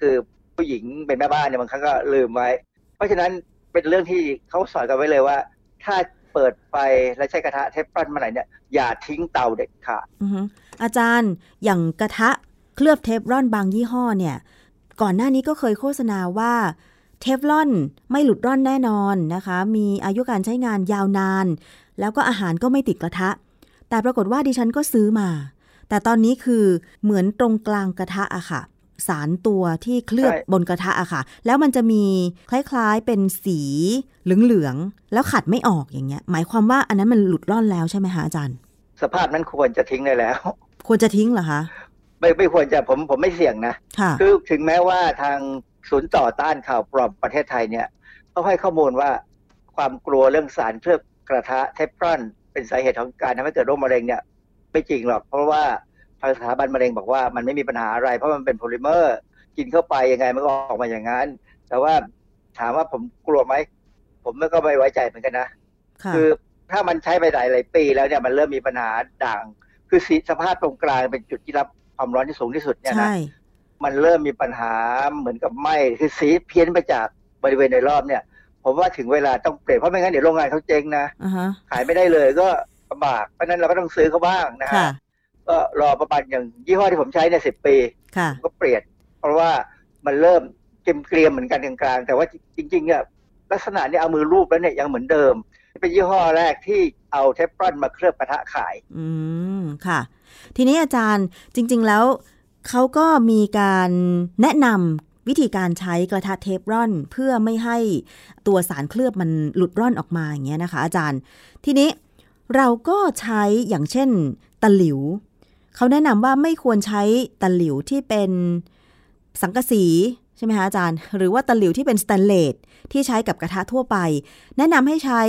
คือผู้หญิงเป็นแม่บ้านเนี่ยบางครั้งก็ลืมไว้ เพราะฉะนั้นเป็นเรื่องที่เขาสอนกันไว้เลยว่า ถ้าเปิดไฟและใช้กระทะเทฟลอนเมื่อไหร่เนี่ยอย่าทิ้งเตาเด็ดขาดอือฮึอาจารย์อย่างกระทะ เคลือบเทฟลอนบางยี่ห้อเนี่ย ก่อนหน้านี้ก็เคยโฆษณาว่าเทฟลอนไม่หลุดร่อนแน่นอนนะคะ มีอายุการใช้งานยาวนาน แล้วก็อาหารก็ไม่ติดกระทะ แต่ปรากฏว่าดิฉันก็ซื้อมา แต่ตอนนี้คือเหมือนตรงกลางกระทะอะค่ะ สารตัวที่เคลือบใช่บนกระทะอะค่ะ แล้วมันจะมีคล้ายๆเป็นสีเหลืองๆ แล้วขัดไม่ออกอย่างเงี้ย หมายความว่าอันนั้นมันหลุดร่อนแล้วใช่ไหมคะอาจารย์ สภาพนั้นควรจะทิ้งได้แล้ว ควรจะทิ้งเหรอคะ ไม่ไม่ควรจะผมผมไม่เสี่ยงนะค่ะคือถึงแม้ว่าทางศูนย์ต่อต้านข่าวปลอมประเทศไทยเนี่ยเขาให้ข้อมูลว่าความกลัวเรื่องสารเคลือบกระทะเทฟลอนเป็นสาเหตุของการทำให้เกิดโรคมะเร็งเนี่ยไม่จริงหรอกเพราะว่าทางสถาบันมะเร็งบอกว่ามันไม่มีปัญหาอะไร เพราะมันเป็นโพลิเมอร์ กินเข้าไปยังไงมันก็ออกมาอย่างนั้น แต่ว่าถามว่าผมกลัวไหมผมก็ไม่ไว้ใจเหมือนกันนะค่ะคือถ้ามันใช้ไปหลายหลายปีแล้วเนี่ยมันเริ่มมีปัญหาด่าง คือสีสภาพตรงกลางเป็นจุดที่รับ ความร้อนที่สูงที่สุดเนี่ยนะใช่มันเริ่มมีปัญหาเหมือนกับไหมคือสีเพี้ยนไปจากบริเวณโดยรอบเนี่ยผมว่าถึงเวลาต้องเปลี่ยนเพราะไม่งั้นเดี๋ยวโรงงานเขาเจ๊งนะอ่าฮะขายไม่ได้เลยก็ลำบากเพราะฉะนั้นเราก็ต้องซื้อเขาบ้างนะค่ะฮะก็รอประมาณอย่างยี่ห้อที่ผมใช้เนี่ยสิบปีค่ะผมก็เปลี่ยนเพราะว่ามันเริ่มเกมเกรียมๆเหมือนกันกลางๆแต่ว่าจริงๆเนี่ยลักษณะเนี้เอามือรูปแล้วเนี่ยยังเหมือนเดิม เป็นยี่ห้อแรกที่เอาเทฟลอนมาเคลือบกระทะขาย อืมค่ะ ทีนี้อาจารย์จริง ๆ แล้วเขาก็มีการแนะนำวิธีการใช้กระทะเทฟลอนเพื่อไม่ให้ตัวสารเคลือบมันหลุดร่อนออกมาอย่างเงี้ยนะคะ อาจารย์ ทีนี้เราก็ใช้อย่างเช่นตะหลิวเขาแนะนำว่าไม่ควรใช้ตะหลิวที่เป็นสังกะสีใช่ไหมคะอาจารย์ หรือว่าตะหลิวที่เป็นสแตนเลสที่ใช้กับกระทะทั่วไป แนะนำให้ใช้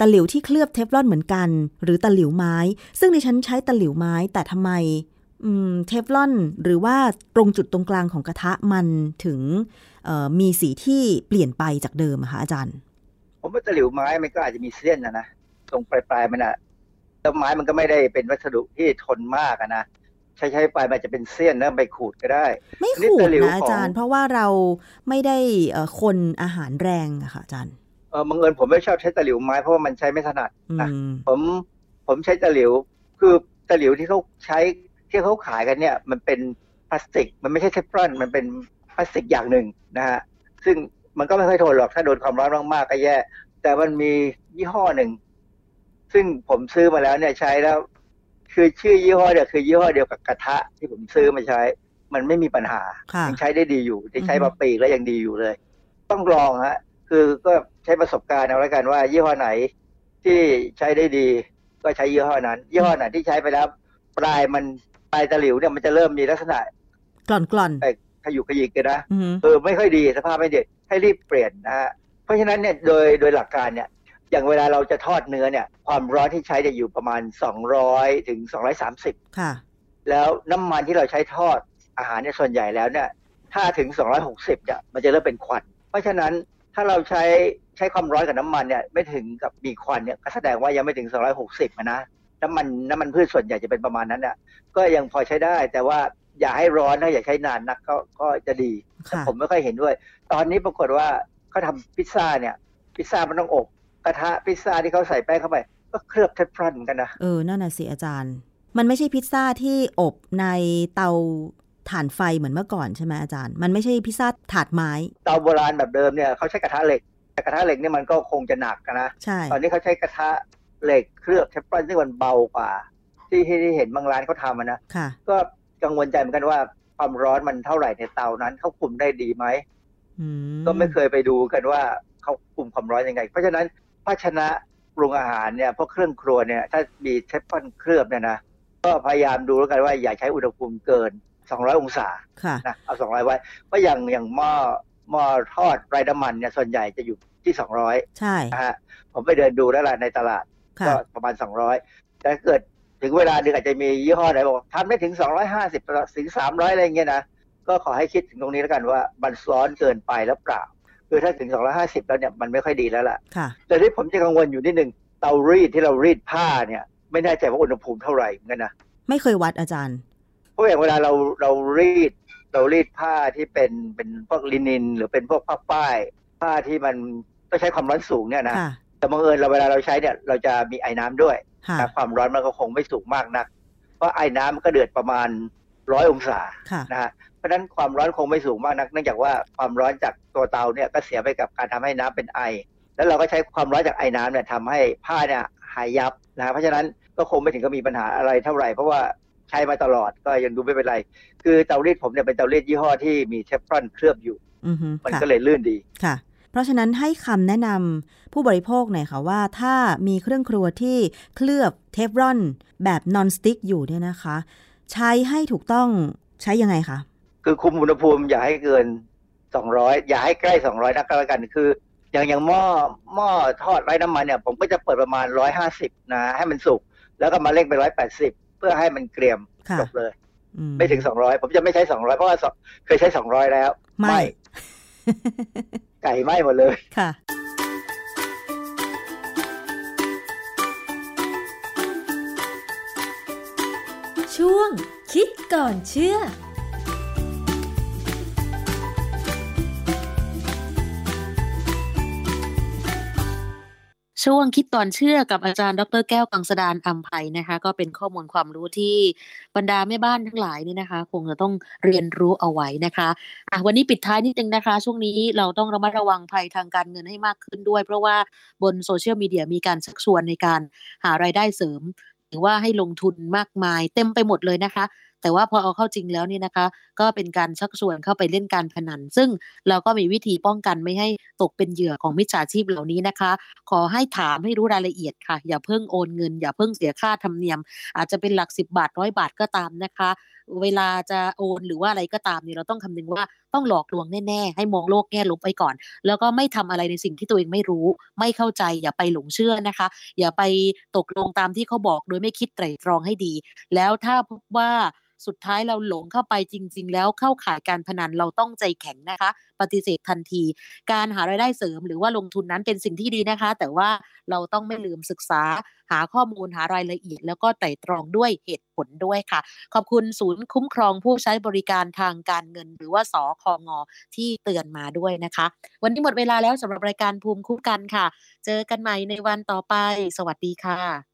ตะหลิวที่เคลือบเทฟลอนเหมือนกัน หรือตะหลิวไม้ ซึ่งดิฉันใช้ตะหลิวไม้ แต่ทำไมอืมเทฟลอนหรือว่าตรงจุดตรงกลางของกระทะมันถึงเอ่อมีสีที่เปลี่ยนไปจากเดิมอะคะอาจารย์ ผมว่าตะหลิวไม้มันก็อาจจะมีเส้นนะนะตรงปลายๆมันอะแล้วไม้มันก็ไม่ได้เป็นวัสดุที่ทนมากอะนะใช้ใช้ไปมันจะเป็นเส้นแล้วไปขูดก็ได้ ไม่นี่ขูดตะหลิวนะอาจารย์ของเพราะว่าเราไม่ได้เอ่อคนอาหารแรงอะค่ะอาจารย์เออ บังเอิญผมไม่ชอบใช้ตะหลิวไม้เพราะว่ามันใช้ไม่ถนัดอืนะมผมผมใช้ตะหลิว คือตะหลิวที่เขาใช้ที่เขาขายกันเนี่ย มันเป็นพลาสติก มันไม่ใช่เทฟลอนมันเป็นพลาสติกอย่างหนึ่งนะฮะซึ่งมันก็ไม่ค่อยทนหรอกถ้าโดนความร้อนมากๆก็แย่ แต่มันมียี่ห้อหนึ่ง ซึ่งผมซื้อมาแล้วเนี่ยใช้แล้ว คือชื่อยี่ห้อเนี่ยคือยี่ห้อเดียวกับกระทะที่ผมซื้อมาใช้ มันไม่มีปัญหาค่ะยังใช้ได้ดีอยู่ที่ใช้อือฮึมาปีแล้วยังดีอยู่เลย ต้องลองฮะ คือก็ ใช้ประสบการณ์เอาแล้วกันว่า ยี่ห้อไหนที่ใช้ได้ดีก็ใช้ยี่ห้อนั้น ยี่ห้อไหนที่ใช้ไปแล้ว ปลายมันปลายตะหลิวเนี่ยมันจะเริ่มมีลักษณะกล่อนกล่อนไปขยุกขยิกกันนะอือหือเออไม่ค่อยดีสภาพไม่ดีให้รีบเปลี่ยนนะฮะเพราะฉะนั้นเนี่ยโดยโดยหลักการเนี่ย อย่างเวลาเราจะทอดเนื้อเนี่ย ความร้อนที่ใช้จะอยู่ประมาณ 200 ถึง 230 ค่ะ แล้วน้ำมันที่เราใช้ทอดอาหารเนี่ยส่วนใหญ่แล้วเนี่ย ถ้าถึง 260เนี่ยมันจะเริ่มเป็นควัน เพราะฉะนั้นถ้าเราใช้ ใช้ความร้อนกับน้ำมันเนี่ยไม่ถึงกับมีควันเนี่ยก็แสดงว่ายังไม่ถึง 260อะนะน้ำมันน้ำมันพืชส่วนใหญ่จะเป็นประมาณนั้นน่ะก็ยังพอใช้ได้ แต่ว่าอย่าให้ร้อนนะอย่าใช้นานนักก็ก็จะดีค่ะผมไม่ค่อยเห็นด้วย ตอนนี้ปรากฏว่าเขาทำพิซซ่าเนี่ย พิซซ่ามันต้องอบกระทะพิซซ่าที่เขาใส่แป้งเข้าไป ก็เคลือบเทฟลอนเหมือนกันนะเออนั่นน่ะสิอาจารย์ มันไม่ใช่พิซซ่าที่อบในเตาถ่านไฟเหมือนเมื่อก่อนใช่ไหมอาจารย์ มันไม่ใช่พิซซ่าถาดไม้ เตาโบราณแบบเดิมเนี่ยเขาใช้กระทะเหล็ก แต่กระทะเหล็กเนี่ยมันก็คงจะหนักนะใช่ตอนนี้เขาใช้กระทะเหล็กเคลือบเทฟลอนซึ่งมันเบากว่า ที่ที่เห็นบางร้านเขาทำอะนะค่ะก็กังวลใจเหมือนกันว่าความร้อนมันเท่าไหร่ในเตานั้นเขาคุมได้ดีไหมอืก็ไม่เคยไปดูกันว่าเขาคุมความร้อนยังไง เพราะฉะนั้นภาชนะปรุงอาหารเนี่ยพวกเครื่องครัวเนี่ย ถ้ามีเทฟลอนเคลือบเนี่ยนะก็พยายามดูแล้วกันว่าอย่าใช้อุณหภูมิเกิน 200 องศาค่ะนะเอา 200 ไว้เพราะอย่างอย่างหม้อห ม้อทอดไร้น้ำมันเนี่ยส่วนใหญ่จะอยู่ที่200ใช่นะฮะผมไปเดินดูแล้วล่ะในตลาดค่ะก็ประมาณ200แต่ถ้าเกิดถึงเวลาหนึ่งอาจจะมียี่ห้อไหนบอกทำได้ถึง250ถึง300อะไรอย่างเงี้ยนะก็ขอให้คิดถึงตรงนี้แล้วกันว่ามันร้อนเกินไปแล้วเปล่า คือถ้าถึง 250 แล้วเนี่ยมันไม่ค่อยดีแล้วล่ะค่ะแต่ที่ผมจะกังวลอยู่นิดนึงเตารีดที่เรารีดผ้าเนี่ย ไม่แน่ใจว่าอุณหภูมิเท่าไหร่เหมือนกันนะ ไม่เคยวัดอาจารย์ เพราะอย่างเวลาเราเรารีด เรารีดผ้าที่เป็นเป็นพวกลินิน หรือเป็นพวกผ้าป้ายผ้าที่มันต้องใช้ความร้อนสูงเนี่ยนะค่ะแต่บังเอิญเราเวลาเราใช้เนี่ยเราจะมีไอ้น้ำด้วยค่ะแต่ความร้อนมันก็คงไม่สูงมากนัก เพราะไอ้น้ำมันก็เดือดประมาณร้อยองศาค่ะนะฮะเพราะฉะนั้นความร้อนคงไม่สูงมากนัก เนื่องจากว่าความร้อนจากตัวเตาเนี่ยก็เสียไปกับการทำให้น้ำเป็นไอ แล้วเราก็ใช้ความร้อนจากไอ้น้ำเนี่ยทำให้ผ้าเนี่ยหายยับนะฮะเพราะฉะนั้นก็คงไม่ถึงกับมีปัญหาอะไรเท่าไหร่เพราะว่า ใช้มาตลอดก็ยังดูไม่เป็นไร คือเตารีดผมเนี่ยเป็นเตารีดยี่ห้อที่มีเทฟลอนเคลือบอยู่อือฮึมันค่ะก็เลยลื่นดีค่ะ เพราะฉะนั้นให้คำแนะนำผู้บริโภคหน่อยค่ะว่า ถ้ามีเครื่องครัวที่เคลือบเทฟลอนแบบ non-stick อยู่เนี่ยนะคะ ใช้ให้ถูกต้องใช้ยังไงคะคือคุมอุณหภูมิอย่าให้เกิน200อย่าให้ใกล้200นักก็แล้วกันคืออย่างอย่างหม้อหม้อทอดไร้น้ำมันเนี่ย ผมก็จะเปิดประมาณ150นะ ให้มันสุก แล้วก็มาเร่งไป180เพื่อให้มันเกรียมค่ะจบเลยอืไม่ถึง200ผมจะไม่ใช้200เพราะว่าสเคยใช้200แล้ว ไม่ ไก่ไหม้หมดเลยค่ะ ช่วงคิดก่อนเชื่อ ช่วงคิดก่อนเชื่อกับอาจารย์ ดรแก้วกังสดานอัมภัยนะคะ ก็เป็นข้อมูลความรู้ที่บรรดาแม่บ้านทั้งหลายนี่นะคะ คงจะต้องเรียนรู้เอาไว้นะคะอะวันนี้ปิดท้ายนิดนึงนะคะ ช่วงนี้เราต้องระมัดระวังภัยทางการเงินให้มากขึ้นด้วย เพราะว่าบนโซเชียลมีเดียมีการชักชวนในการหารายได้เสริม หรือว่าให้ลงทุนมากมายเต็มไปหมดเลยนะคะ แต่ว่าพอเอาเข้าจริงแล้วเนี่ยนะคะ ก็เป็นการชักชวนเข้าไปเล่นการพนัน ซึ่งเราก็มีวิธีป้องกันไม่ให้ตกเป็นเหยื่อของมิจฉาชีพเหล่านี้นะคะ ขอให้ถามให้รู้รายละเอียดค่ะ อย่าเพิ่งโอนเงิน อย่าเพิ่งเสียค่าธรรมเนียม อาจจะเป็นหลักสิบบาทร้อยบาทก็ตามนะคะ เวลาจะโอนหรือว่าอะไรก็ตามเนี่ยเราต้องคำนึงว่าต้องหลอกลวงแน่ๆ ให้มองโลกแง่ลบไปก่อน แล้วก็ไม่ทำอะไรในสิ่งที่ตัวเองไม่รู้ ไม่เข้าใจ อย่าไปหลงเชื่อนะคะ อย่าไปตกลงตามที่เขาบอกโดยไม่คิดไตร่ตรองให้ดี แล้วถ้าพบว่าสุดท้ายเราหลงเข้าไปจริง ๆ แล้วเข้าข่ายการพนันเราต้องใจแข็งนะคะ ปฏิเสธทันที การหารายได้เสริมหรือว่าลงทุนนั้นเป็นสิ่งที่ดีนะคะ แต่ว่าเราต้องไม่ลืมศึกษาหาข้อมูลหารายละเอียด แล้วก็ไต่ตรองด้วยเหตุผลด้วยค่ะ ขอบคุณศูนย์คุ้มครองผู้ใช้บริการทางการเงิน หรือว่าสคงที่เตือนมาด้วยนะคะ วันนี้หมดเวลาแล้วสำหรับรายการภูมิคุ้มกันค่ะ เจอกันใหม่ในวันต่อไป สวัสดีค่ะ